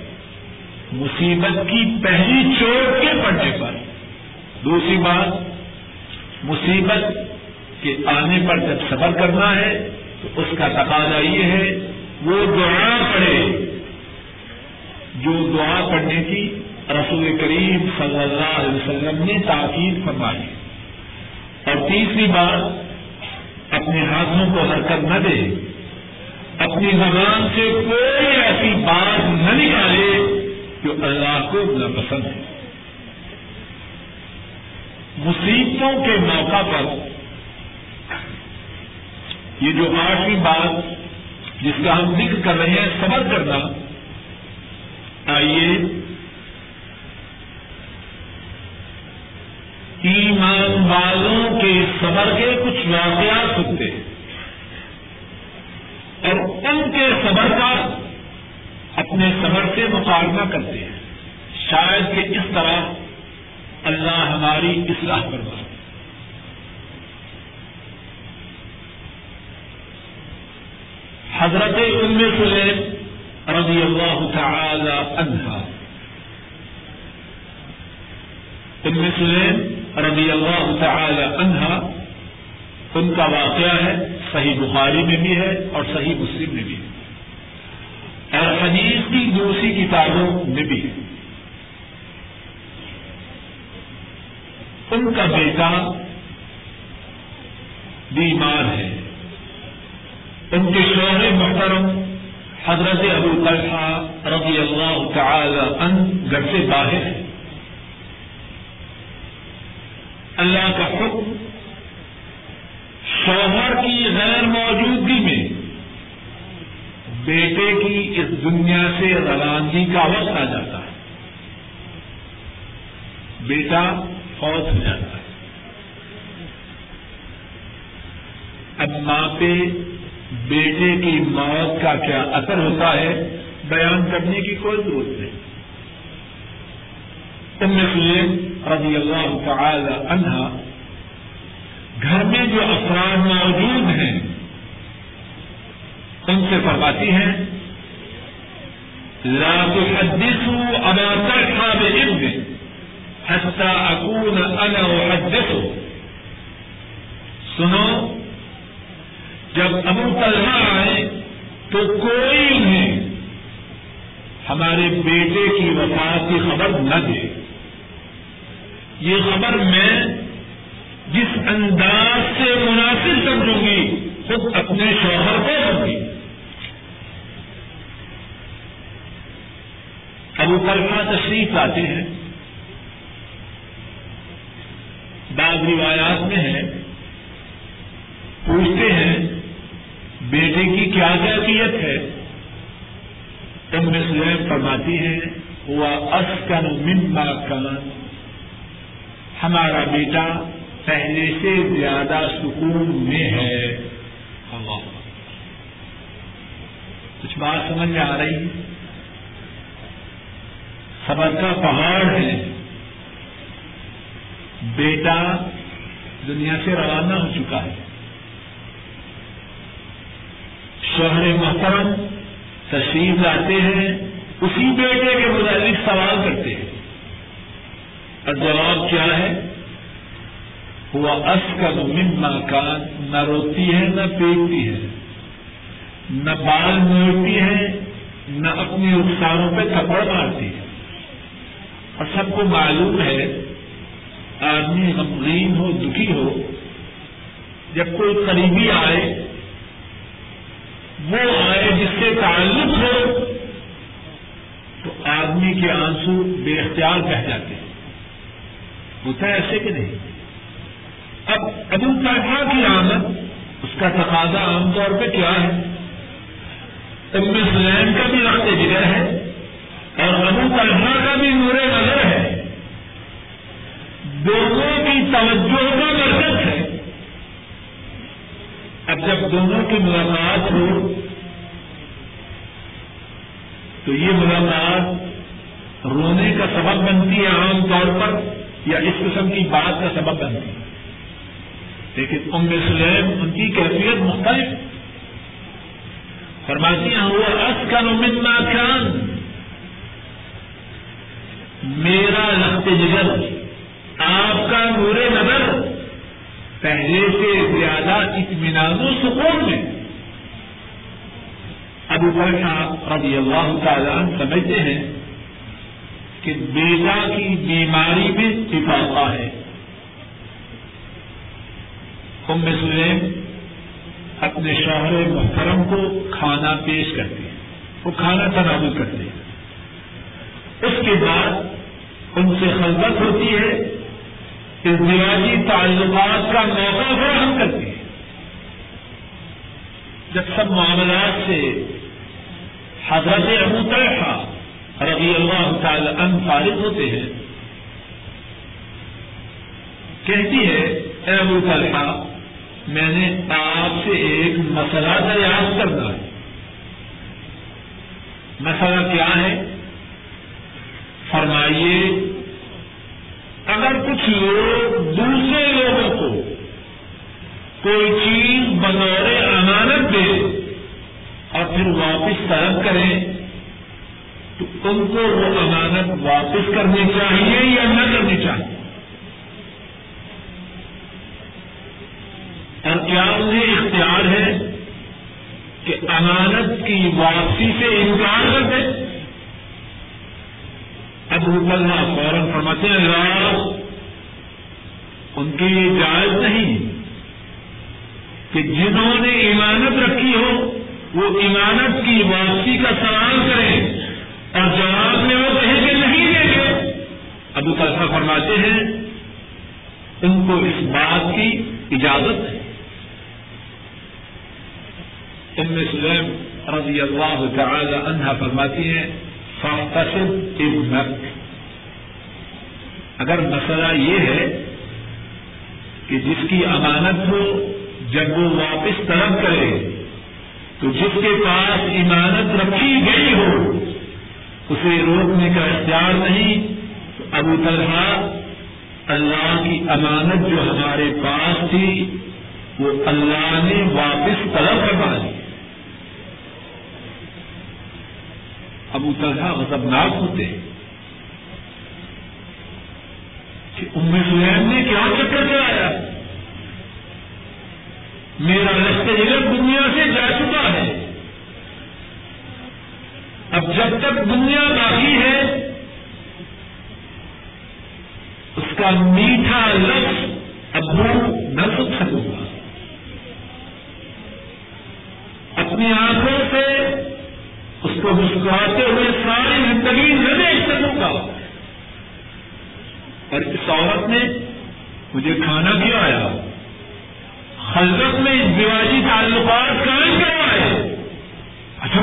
مصیبت کی پہلی چوٹ کے پڑنے پر۔ دوسری بات، مصیبت کے آنے پر جب صبر کرنا ہے، تو اس کا تقاضا یہ ہے، وہ دعا پڑھے۔ جو دعا پڑھنے کی رسول کریم صلی اللہ علیہ وسلم نے تاکید فرمائی۔ اور تیسری بات، اپنے ہاتھوں کو حرکت نہ دے۔ اپنی زبان سے کوئی ایسی بات نہ نکالے جو اللہ کو ناپسند ہے۔ مصیبتوں کے موقع پر یہ جو آٹھویں بات جس کا ہم ذکر کر رہے ہیں، صبر کرنا۔ آئیے۔ ایمان والوں کے صبر کے کچھ واقعات سنتے ہیں۔ اور ان کے صبر کا اپنے صبر سے مقابلہ کرتے ہیں۔ شاید کہ اس طرح اللہ ہماری اصلاح کروا حضرت ام سلیم رضی اللہ تعالی عنہا۔ ام سلیم رضی اللہ تعالی عنہا ان کا واقعہ ہے، صحیح بخاری میں بھی ہے اور صحیح مسلم میں بھی ہے۔ اور حدیث کی دوسری کتابوں میں بھی ہے۔ ان کا بیٹا بیمار ہے۔ ان کے شوہر محترم حضرت ابو طلحہ رضی اللہ تعالی ان گھر سے باہر ہے اللہ کا حکم شوہر کی غیر موجودگی میں بیٹے کی اس دنیا سے روانگی کا وقت آ جاتا ہے۔ بیٹا فوت ہو جاتا ہے۔ اب ماں پہ بیٹے کی موت کا کیا اثر ہوتا ہے بیان کرنے کی کوئی ضرورت نہیں۔ ام سلیم رضی اللہ تعالی عنہا گھر میں جو افراد موجود ہیں، ان سے فرماتی ہیں، لا تحدثوا ابا طلحہ بابن حتى اكون انا احدثه سنو، جب ابو طلحہ آئے تو کوئی انہیں ہمارے بیٹے کی وفات کی خبر نہ دے۔ یہ خبر میں جس انداز سے مناسب سمجھوں گی، خود اپنے شوہر کو دوں ابو طلحہ تشریف لاتے ہیں۔ بعض روایات میں ہے پوچھتے ہیں، بیٹے کی کیا کیفیت ہے؟ تم میں سلیم فرماتی ہیں وہ اسکن مما کان۔ ہمارا بیٹا پہلے سے زیادہ سکون میں ہے۔ اللہ۔ کچھ بات سمجھ میں آ رہی ہے؟ صبر کا پہاڑ ہے۔ بیٹا دنیا سے روانہ ہو چکا ہے۔ شوہر محترم تشریف لاتے ہیں۔ اسی بیٹے کے متعلق سوال کرتے ہیں۔ اور جواب کیا ہے؟ وہ اس کا مما کان نہ روتی ہے، نہ پیٹتی ہے۔ نہ بال موڑتی ہے، نہ اپنی رخساروں پہ تھپڑ مارتی ہے۔ اور سب کو معلوم ہے، آدمی غمگین ہو، دکھی ہو، جب کوئی قریبی آئے، وہ آئے جس سے تعلق ہو، تو آدمی کے آنسو بے اختیار بہ جاتے ہیں۔ ہوتا ہے ایسے کہ نہیں؟ اب ابو طلحہ کی آمد، اس کا تقاضا عام طور پہ کیا ہے؟ ام سلیم کا بھی رقط جگر ہے اور ابو طلحہ کا بھی نور نظر ہے۔ دونوں کی توجہ کا مرکز ہے۔ اب جب دونوں کی ملاقات ہو، تو یہ ملاقات رونے کا سبب بنتی ہے عام طور پر یا اس قسم کی بات کا سبب بنتی ہے؟ لیکن ام سلیم ان کی کیفیت مختلف۔ فرماتی ہیں، وہ اس کا نمنا خان میرا لخت جگر، آپ کا نور نظر۔ پہلے سے زیادہ اطمینان و سکون میں۔ ابو بکر رضی اللہ تعالیٰ سمجھتے ہیں کہ بیٹا کی بیماری میں اتفاقہ ہے۔ ام سلیم اپنے شوہر محترم کو کھانا پیش کرتے ہیں وہ کھانا تناول کرتے ہیں اس کے بعد ان سے خلبت ہوتی ہے ازدواجی تعلقات کا موقع فراہم کرتی ہے۔ جب سب معاملات سے حضرت ابو طلحہ رضی اللہ تعالی ان فارغ ہوتے ہیں، کہتی ہے، اے ابو طلحہ میں نے آپ سے ایک مسئلہ دریافت کرنا ہے۔ مسئلہ کیا ہے؟ فرمائیے، اگر کچھ لوگ دوسرے لوگوں کو کوئی چیز بغور امانت دے اور پھر واپس طلب کریں، تو ان کو وہ امانت واپس کرنی چاہیے یا نہ کرنی چاہیے؟ کیا انہیں اختیار ہے کہ امانت کی واپسی سے انکار کر دیں؟ اب اللہ فوراً فرماتے ہیں اللہ ان کی یہ جائز نہیں کہ جنہوں نے امانت رکھی ہو، وہ امانت کی واپسی کا سوال کریں اور جواب میں وہ کہیں کہ نہیں دیں گے۔ ابو کلفا فرماتے ہیں، ان کو اس بات کی اجازت ہے۔ ام سلیم رضی اللہ تعالی عنہ فرماتی ہیں فاحتسب ابنک۔ اگر مسئلہ یہ ہے کہ جس کی امانت ہو، جب وہ واپس طلب کرے، تو جس کے پاس امانت رکھی گئی ہو، اسے روکنے کا اختیار نہیں، تو ابو طلحہ اللہ کی امانت جو ہمارے پاس تھی، وہ اللہ نے واپس طلب کروا دی۔ ابو طلحہ غضبناک ہوتے کہ ام سلیم نے کیا چکر چلایا؟ میرا رشتے علم دنیا سے جا چکا ہے۔ اب جب تک دنیا باقی ہے، اس کا میٹھا لفظ اب نہ سکھ سکوں گا۔ اپنی آنکھوں اس کو مسکراتے ہوئے ساری زندگی نہ دیکھ سکوں گا اور اس عورت نے مجھے کھانا بھی آیا خلقت میں اس دیوالی تعلقات قائم کروائے اچھا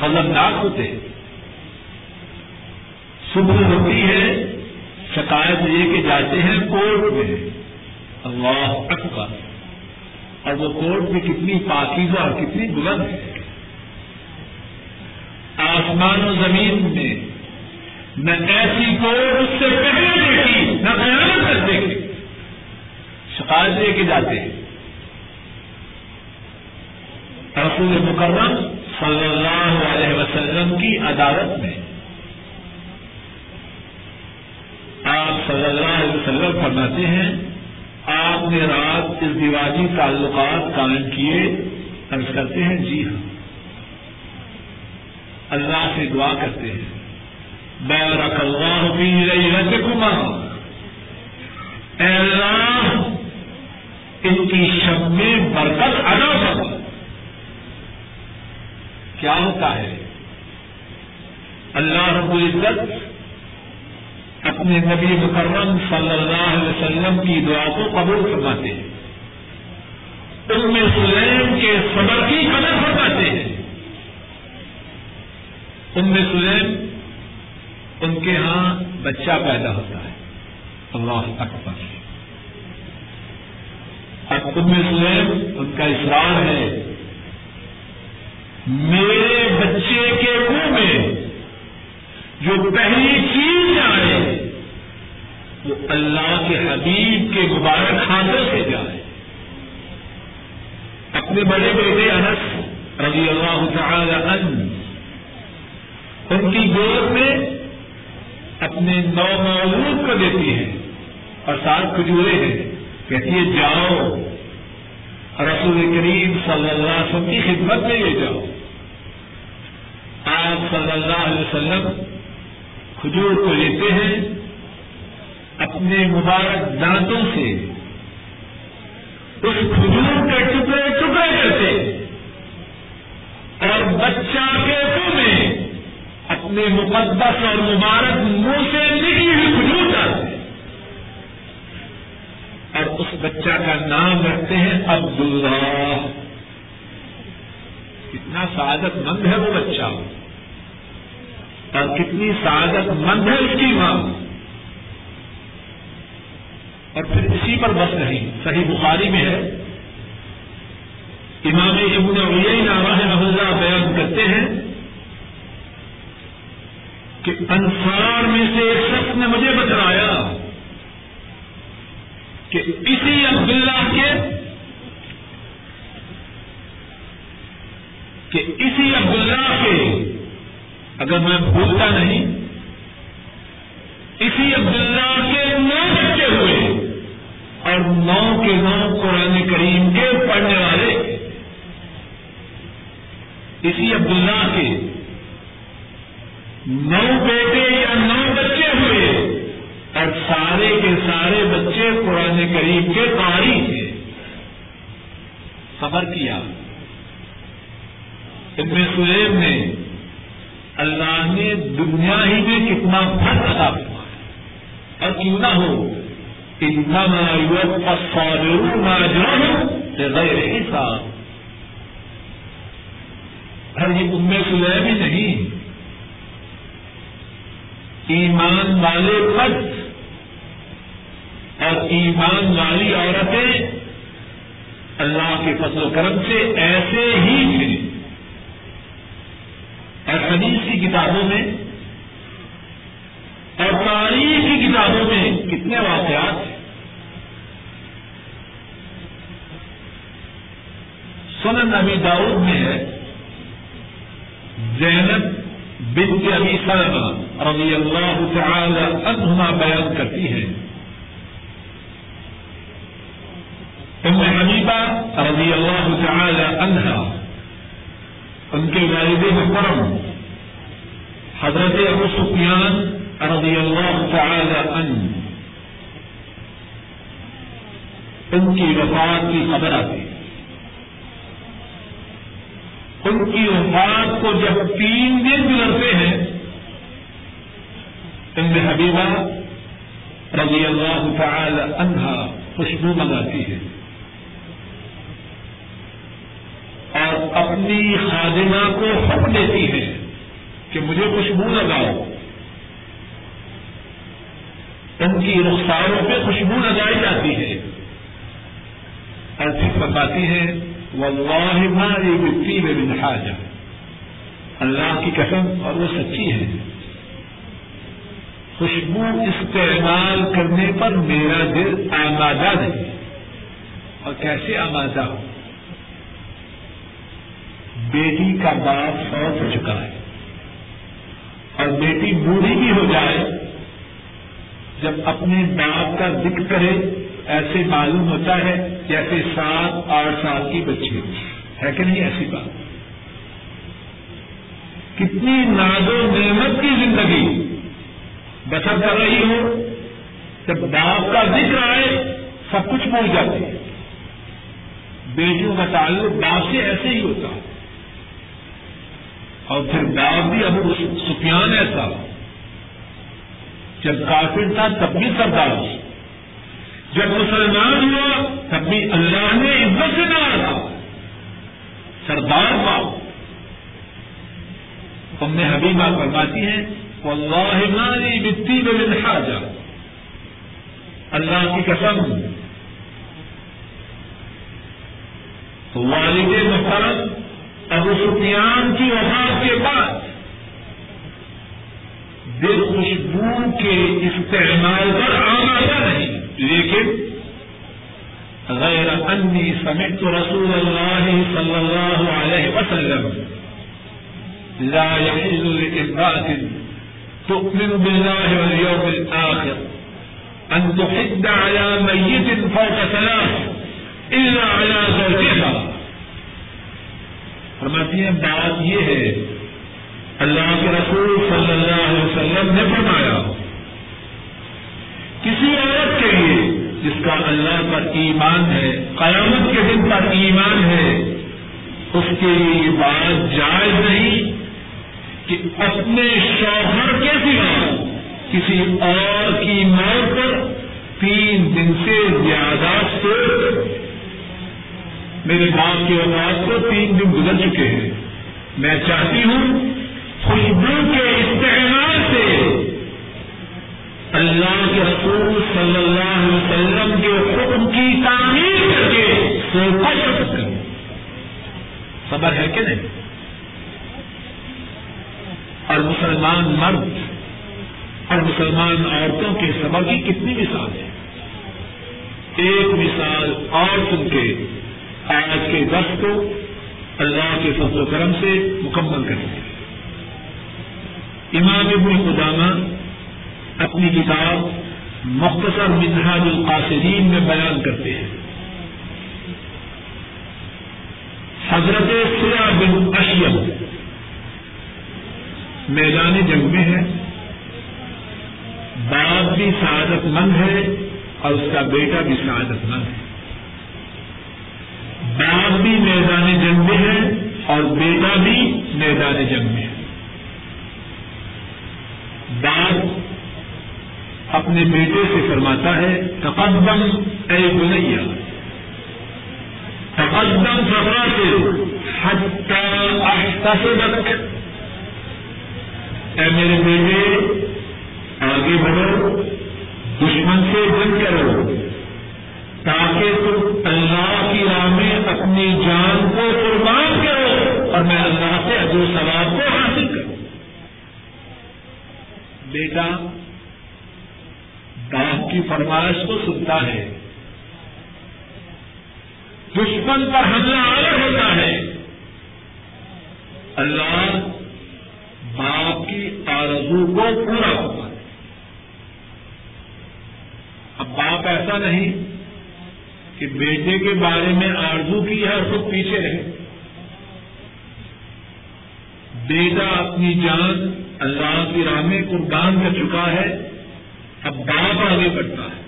خزمناک ہوتے صبح ہوتی ہے، شکایت لے کے جاتے ہیں کورٹ میں۔ اللہ اکبر۔ اور وہ کورٹ میں کتنی پاکیزہ اور کتنی بلند ہے۔ آسمان و زمین میں، نہ ایسی کورٹ اس سے پہلے دیکھی، نہ خیالت کر دیکھی۔ شکایت لے کے جاتے ہیں۔ رسول مکرم صلی اللہ علیہ وسلم کی عدالت میں۔ آپ صلی اللہ علیہ وسلم فرماتے ہیں، آپ نے رات اس دیوالی تعلقات قائم کیے، عرض کرتے ہیں جی ہاں۔ اللہ سے دعا کرتے ہیں۔ بارک اللہ فی لیلتکما۔ اے اللہ، ان کی شب میں برکت ادا کر کیا ہوتا ہے؟ اللہ رب العزت اپنے نبی مکرم صلی اللہ علیہ وسلم کی دعا کو قبول فرماتے ہیں۔ ان میں سلیم کے صبر کی قدر فرماتے ہیں۔ ان میں سلیم، ان کے ہاں بچہ پیدا ہوتا ہے۔ اللہ اکبر۔ اور ان میں سلیم، ان کا اصرار ہے۔ میرے بچے کے منہ میں جو پہلی چیز آئے وہ اللہ کے حبیب کے مبارک ہاتھوں سے جائے۔ اپنے بڑے بیٹے انس رضی اللہ تعالی عنہ ان کی گود میں اپنے نو مولود کو دیتی ہے اور سات کھجورے ہیں۔ کہتی ہے جاؤ، رسول کریم صلی اللہ علیہ وسلم کی خدمت میں یہ جاؤ۔ آپ صلی اللہ علیہ وسلم کھجور کو لیتے ہیں اپنے مبارک دانتوں سے۔ اس کھجور کے ٹکڑے ٹکڑے کرتے اور بچہ کے میں اپنے مقدس اور مبارک منہ سے لکھی ہوئی کھجور ڈالتے اور اس بچہ کا نام رکھتے ہیں عبداللہ۔ کتنا سعادت مند ہے وہ بچہ۔ اور کتنی سعادت مند ہے اس کی ماں۔ اور پھر اسی پر بس نہیں، صحیح بخاری میں ہے۔ امام ابن عیین رحمہ اللہ بیان کرتے ہیں کہ انصار میں سے ایک شخص نے مجھے بتلایا کہ اسی عبداللہ کے کہ اسی عبداللہ کے اگر میں بھولتا نہیں، اسی عبداللہ کے نو بچے ہوئے اور نو کے نو قرآن کریم کے پڑھنے والے، اسی عبداللہ کے نو بیٹے یا نو بچے ہوئے، اور سارے کے سارے بچے قرآن کریم کے قاری تھے۔ خبر کیا؟ ابن سلیب نے اللہ نے دنیا ہی میں کتنا فن ادا ہوا اور کیوں نہ ہو اتنا غیر حساب۔ ہر یہ ام سلیب ہی نہیں۔ ایمان والے مرد اور ایمان والی عورتیں اللہ کے فضل و کرم سے ایسے ہی تھے اور حدیث کی کتابوں میں اور تاریخ کی کتابوں میں کتنے واقعات ہیں۔ سنن نبی داؤد میں ہے، زینب بنت ابی سلمہ رضی اللہ تعالی عنہما بیان کرتی ہے ام حبیبہ رضی اللہ تعالی عنہا، ان کے والد محترم حضرت ابو سفیان رضی اللہ تعالی عنہ، ان کی وفات کی خبر آتی۔ ان کی وفات کو جب تین دن گزرتے ہیں ان میں حبیبہ رضی اللہ تعالی عنہا خوشبو منگاتی ہے۔ اور اپنی خادمہ کو حق دیتی ہے کہ مجھے خوشبو لگاؤ۔ ان کی رخساروں پہ خوشبو لگائی جاتی ہے۔ اور پھر بتاتی ہے واللہ ما بتی میں بنحاجہ اللہ کی قسم اور وہ سچی ہے۔ خوشبو استعمال کرنے پر میرا دل آمادہ نہیں۔ اور کیسے آمادہ ہو بیٹی کا باپ فوت ہو چکا ہے۔ اور بیٹی بوڑھی بھی ہو جائے۔ جب اپنے باپ کا ذکر کرے ایسے معلوم ہوتا ہے جیسے سات آٹھ سال کی بچی ہے کہ نہیں ایسی بات؟ کتنی ناز و نعمت کی زندگی۔ بسر کر رہی ہو، جب باپ کا ذکر آئے، سب کچھ بھول جاتے ہیں۔ بیٹیوں کا تعلق باپ سے ایسے ہی ہوتا ہے۔ اور پھر باپ بھی ابو سفیان ایسا۔ جب کافر تھا، تب بھی سردار جب مسلمان ہوا، تب بھی اللہ نے عزت سے ڈالا سردار باپ ہم نے حبیبہ فرماتی ہیں اللہ ماری بتی میں جا اللہ کی قسم۔ والد محرم ابو سفیان کی وفات کے بعد، دل خوشبو کے استعمال پر آمادہ نہیں۔ لیکن غیر انی سمعت رسول اللہ صلی اللہ علیہ وسلم لا يحل لامرأة تؤمن بالله واليوم الآخر أن تحد على ميت فوق ثلاث إلا على زوجها۔ فرماتی ہیں، بات یہ ہے، اللہ کے رسول صلی اللہ علیہ وسلم نے فرمایا کسی عورت کے لیے، جس کا اللہ پر ایمان ہے، قیامت کے دن پر ایمان ہے، اس کے لیے یہ بات جائز نہیں کہ اپنے شوہر کے سوا کسی اور کی موت پر تین دن سے زیادہ سے میرے باپ کے اوقات کو تین دن گزر چکے ہیں۔ میں چاہتی ہوں خوشبو کے استعمال سے اللہ کے رسول صلی اللہ علیہ وسلم کے حکم کی تعمیر کر کے سوکھا کریں خبر ہے کہ نہیں؟ اور مسلمان مرد اور مسلمان عورتوں کے صبر کی کتنی مثال ہے؟ ایک مثال اور سن کے آج کے وقت کو اللہ کے فضل و کرم سے مکمل کریں گے امام ابن قدامہ اپنی کتاب مختصر منہاج القاصرین میں بیان کرتے ہیں۔ حضرت سیا بن اشیم میدان جنگ میں ہے باپ بھی سعادت مند ہے اور اس کا بیٹا بھی سعادت مند ہے۔ باپ بھی میدان جنگ میں ہے اور بیٹا بھی میدان جنگ میں ہے۔ باپ اپنے بیٹے سے فرماتا ہے، تقدم اے بنیا۔ تقدم سفرا سے حد اے میرے بیٹے، آگے بڑھو، دشمن سے جنگ کرو، تاکہ تم اللہ کی راہ میں اپنی جان کو قربان کرو اور میں اللہ سے اجو ثواب کو حاصل کروں۔ بیٹا باپ کی فرمائش کو سنتا ہے۔ دشمن پر حملہ آگے ہوتا ہے۔ اللہ باپ کی آرزو کو پورا ہوتا ہے۔ اب باپ ایسا نہیں کہ بیٹے کے بارے میں آرزو کی ہے اور خود پیچھے رہے۔ بیٹا اپنی جان اللہ کی راہ میں قربان کر چکا ہے۔ اب باپ آگے بڑھتا ہے۔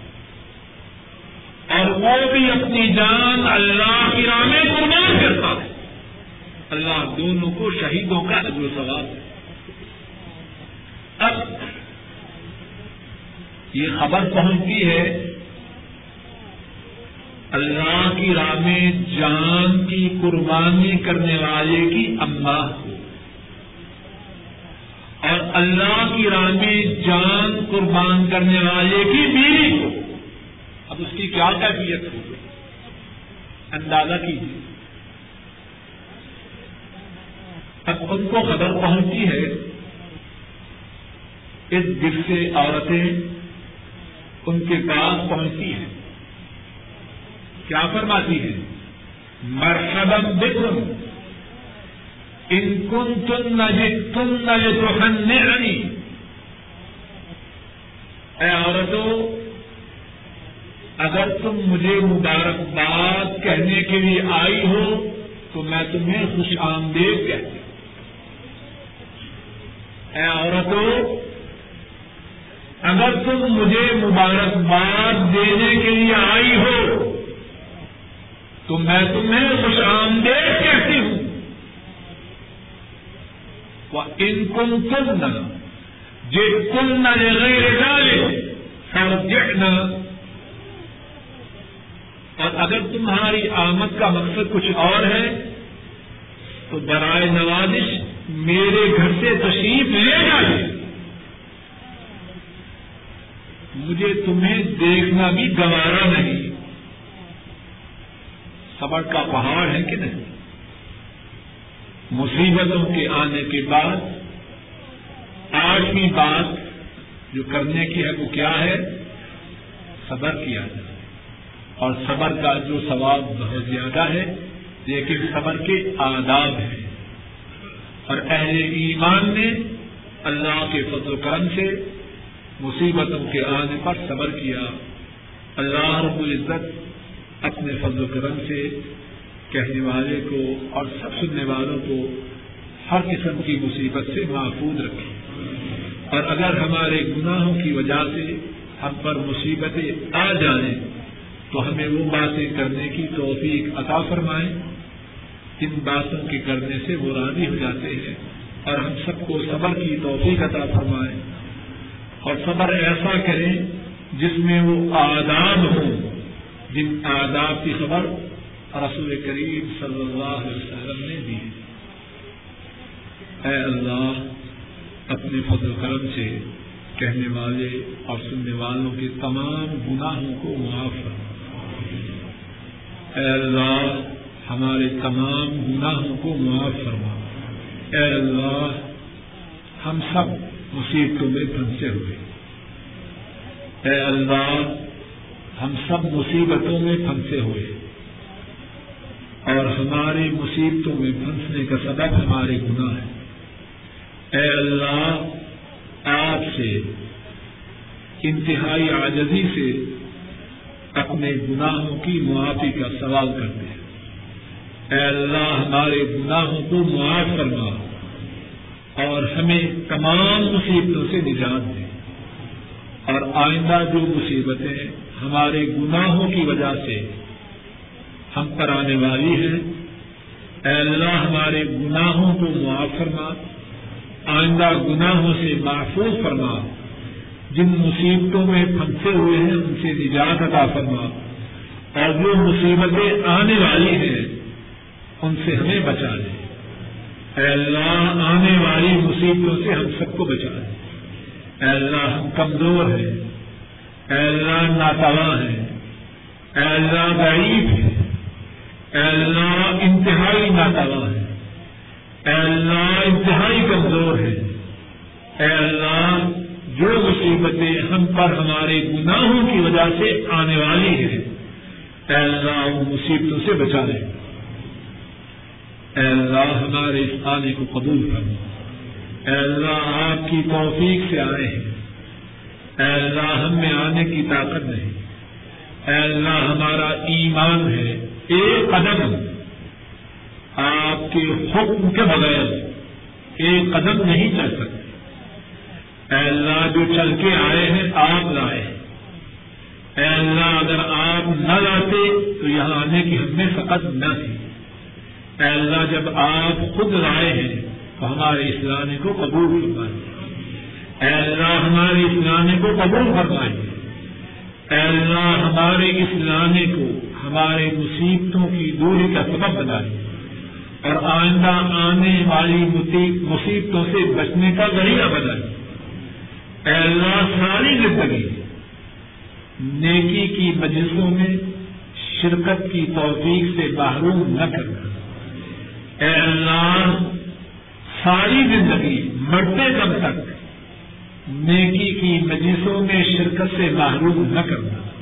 اور وہ بھی اپنی جان اللہ کی راہ میں قربان کرتا ہے۔ اللہ دونوں کو شہیدوں کا و سوال ہے اب یہ خبر پہنچتی ہے، اللہ کی راہ میں جان کی قربانی کرنے والے کی اماں کو اور اللہ کی راہ میں جان قربان کرنے والے کی بیوی کو اب اس کی کیا کیفیت ہوگی؟ اندازہ کیجیے۔ اب ان کو خبر پہنچتی ہے، اس دل سے عورتیں ان کے پاس پہنچتی ہیں۔ کیا فرماتی ہیں؟ مرحبا بکم ان کن تن نہ تم نہ تو اے عورتوں اگر تم مجھے مبارکباد کہنے کے لیے آئی ہو، تو میں تمہیں خوش آمدید کہتی اے عورتوں اگر تم مجھے مبارکباد دینے کے لیے آئی ہو، تو میں تمہیں خوش آمدید کہتی ہوں۔ ان کن تم جی کل نہ غیر ڈالے اور اگر تمہاری آمد کا مقصد کچھ اور ہے، تو برائے نوازش میرے گھر سے تشریف لے جائیے مجھے تمہیں دیکھنا بھی گوارا نہیں۔ صبر کا پہاڑ ہے کہ نہیں؟ مصیبتوں کے آنے کے بعد آٹھویں بات جو کرنے کی ہے وہ کیا ہے؟ صبر کیا جائے اور صبر کا جو ثواب بہت زیادہ ہے، لیکن صبر کے آداب ہیں۔ اور اہل ایمان نے اللہ کے فضل و کرم سے مصیبتوں کے آنے پر صبر کیا۔ اللہ رب العزت اپنے فضل و کرم سے کہنے والے کو اور سب سننے والوں کو ہر قسم کی مصیبت سے محفوظ رکھے اور اگر ہمارے گناہوں کی وجہ سے ہم پر مصیبتیں آ جائیں، تو ہمیں وہ باتیں کرنے کی توفیق عطا فرمائیں۔ جن باتوں کے کرنے سے وہ راضی ہو جاتے ہیں۔ اور ہم سب کو صبر کی توفیق عطا فرمائیں۔ اور صبر ایسا کریں جس میں وہ آداب ہوں۔ جن آداب کی خبر رسول کریم صلی اللہ علیہ وسلم نے دی اے اللہ، اپنے فضل کرم سے کہنے والے اور سننے والوں کے تمام گناہوں کو معاف اے اللہ، ہمارے تمام گناہوں کو معاف فرما۔ اے اللہ، ہم سب مصیبتوں میں پھنسے ہوئے۔ اے اللہ، ہم سب مصیبتوں میں پھنسے ہوئے۔ اور ہماری مصیبتوں میں پھنسنے کا سبب ہمارے گناہ ہے اے اللہ، آپ سے، انتہائی آجزی سے اپنے گناہوں کی معافی کا سوال کرتے ہیں۔ اے اللہ، ہمارے گناہوں کو معاف کرنا اور ہمیں تمام مصیبتوں سے نجات دے۔ اور آئندہ جو مصیبتیں ہمارے گناہوں کی وجہ سے ہم پر آنے والی ہیں۔ اے اللہ، ہمارے گناہوں کو معاف فرما۔ آئندہ گناہوں سے محفوظ فرما۔ جن مصیبتوں میں پھنسے ہوئے ہیں، ان سے نجات عطا فرما۔ اور جو مصیبتیں آنے والی ہیں، ان سے ہمیں بچا لے۔ اے اللہ، آنے والی مصیبتوں سے ہم سب کو بچا لے۔ اے اللہ، ہم کمزور ہیں۔ اے اللہ، ناتواں ہیں۔ اے اللہ، غریب ہے اے اللہ، انتہائی ناتواں ہے۔ اے اللہ، انتہائی کمزور ہے۔ اے اللہ، جو مصیبتیں ہم پر ہمارے گناہوں کی وجہ سے آنے والی ہیں، اے اللہ، ان مصیبتوں سے بچا لے اے اللہ، ہمارے اس آنے کو قبول کرنا اے اللہ، آپ کی توفیق سے آئے ہیں۔ اے اللہ، ہم میں آنے کی طاقت نہیں۔ اے اللہ، ہمارا ایمان ہے۔ ایک قدم آپ کے حکم کے بغیر ایک قدم نہیں چل سکتے۔ اے اللہ جو چل کے آئے ہیں، آپ لائے اے اللہ اگر آپ نہ لاتے تو یہاں آنے کی ہم میں فقط نہ تھی۔ اے اللہ جب آپ خود لائے ہیں تو ہمارے اسلامی کو قبول فرمائیں اے اللہ ہمارے اسلامی کو قبول فرمائیں اے اللہ ہمارے اسلامی کو ہمارے مصیبتوں کی دوری کا سبب بنا بنائیں اور آئندہ آنے والی مصیبتوں سے بچنے کا ذریعہ بنائیں اے اللہ، ساری زندگی نیکی کی مجلسوں میں شرکت کی توفیق سے محروم نہ کرنا۔ اے اللہ، ساری زندگی مرتے دم تک نیکی کی مجلسوں میں شرکت سے محروم نہ کرنا۔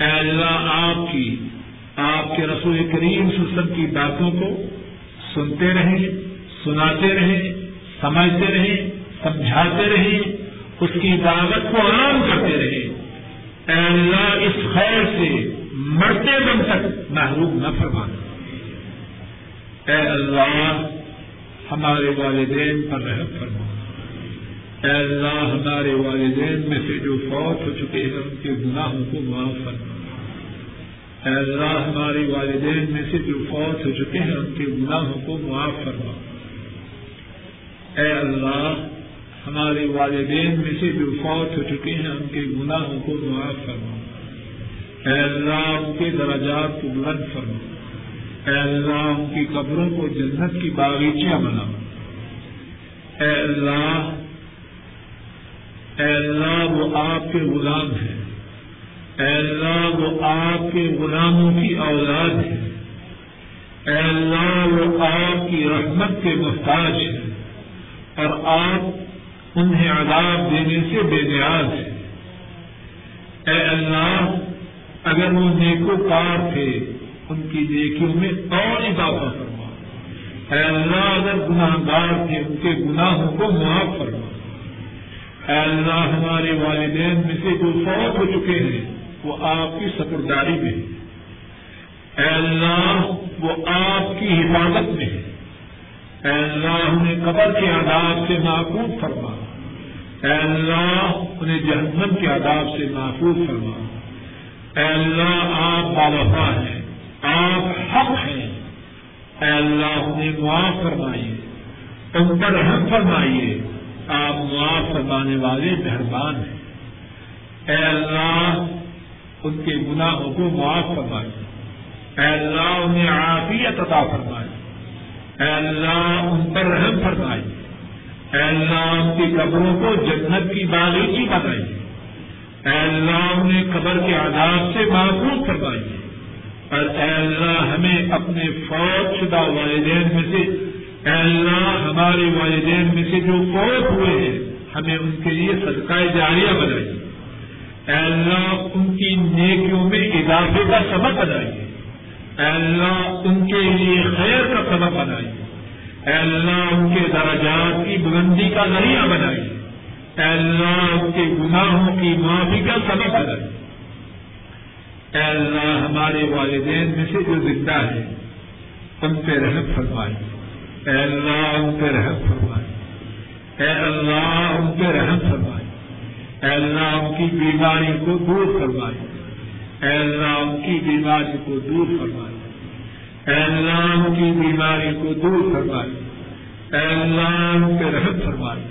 اے اللہ، آپ کی، آپ کے رسول کریم سسم کی باتوں کو سنتے رہیں، سناتے رہیں، سمجھتے رہیں، سمجھاتے رہیں، اس کی دعوت کو عام کرتے رہے اے اللہ، اس خیر سے مرتے دم تک محروم نہ فرمانا اے اللہ، ہمارے والدین پر رحم فرما۔ اے اللہ ہمارے والدین میں سے جو فوت ہو چکے ہیں، ان کے گناہوں کو معاف فرما۔ اے اللہ ہمارے والدین میں سے جو فوت ہو چکے ہیں، ان کے گناہوں کو معاف فرما۔ اے اللہ ہمارے والدین میں سے جو فوت ہو چکے ہیں، ان کے گناہوں کو معاف فرما۔ اے اللہ ان کے درجات کو بلند فرما۔ اے اللہ ان کی قبروں کو جنت کی باغیچیاں بنا۔ اے اللہ اے اللہ، وہ آپ کے غلام ہیں اے اللہ، وہ آپ کے غلاموں کی اولاد ہے۔ اے اللہ، وہ آپ کی رحمت کے محتاج ہے۔ اور آپ انہیں عذاب دینے سے بے نیاز ہے اے اللہ، اگر وہ نیکو کار تھے، ان کی نیکیوں میں اور اضافہ فرما۔ اے اللہ، اگر گناہ گار تھے، ان کے گناہوں کو معاف فرما۔ اے اللہ، ہمارے والدین میں سے جو فوت ہو چکے ہیں، وہ آپ کی سپرداری میں اے اللہ، وہ آپ کی حفاظت میں ہے اے اللہ انہیں قبر کے آداب سے محفوظ فرما۔ اے اللہ، انہیں جہنم کے آداب سے محفوظ فرما۔ اے اللہ، آپ بالفا ہیں، آپ حق ہیں۔ اے اللہ، انہیں معاف فرمائیے، ان پر رحم فرمائیے۔ آپ معاف فرمانے والے مہربان ہیں۔ اے اللہ، ان کے گناہوں کو معاف فرمائیے اے اللہ، انہیں عافیت عطا فرمائے۔ اے اللہ، ان پر رحم فرمائیے اے اللہ، ان کی قبروں کو جنت کی باغیچی بنائیے اے اللہ، انہیں قبر کے آداب سے محفوظ فرمائیے اور اے اللہ، ہمیں اپنے فوج شدہ والدین میں سے اے اللہ، ہمارے والدین میں سے جو فوت ہوئے ہیں، ہمیں ان کے لیے صدقہ جاریہ بنائیے۔ اے اللہ، ان کی نیکیوں میں اضافے کا سبق بنائیے۔ اے اللہ، ان کے لیے خیر کا سبق بنائیے۔ اے اللہ، ان کے درجات کی بلندی کا ذریعہ بنائیے۔ اے اللہ، ان کے گناہوں کی معافی کا سبق بنائیے۔ اے اللہ، ہمارے والدین میں سے جو زندہ ہے ان پہ رحم فرمائیے۔ اے اللہ ان پہ رحم فرمائے اے اللہ ان پہ رحم فرمائے اے اللہ ان کی بیماری کو دور فرمائے اے اللہ ان کی بیماری کو دور فرمائے اے اللہ ان کی بیماری کو دور فرمائے اے اللہ ان پہ رحم فرمائے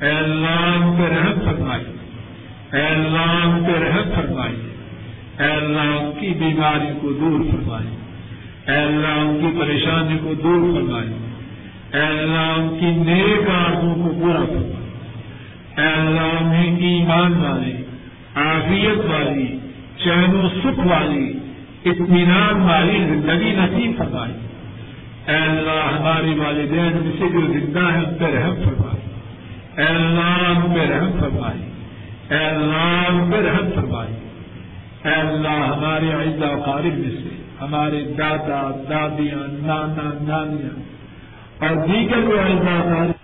اے اللہ ان پہ رحم فرمائے اے اللہ ان پہ رحم فرمائے اے اللہ ان کی بیماری کو دور فرمائے اے اللہ ان کی پریشانی کو دور فرمائے اے اللہ ان کی نیک آرزوں کو پورا کرنا اے اللہ انہیں ایمان والی، عافیت والی، چین و سکھ والی، اطمینان والی، زندگی نصیب فرمائی۔ اے اللہ، ہماری والدین میں سے جو زندہ ہے ان پہ رحم فرمائی۔ اے اللہ ان پہ رحم فرمائی۔ اے اللہ ان پہ رحم فرمائی۔ اے اللہ، ہمارے عزا و قارب میں سے، ہمارے دادا، دادیاں، نانا، نانیاں اور جی دیگر جو ہے؟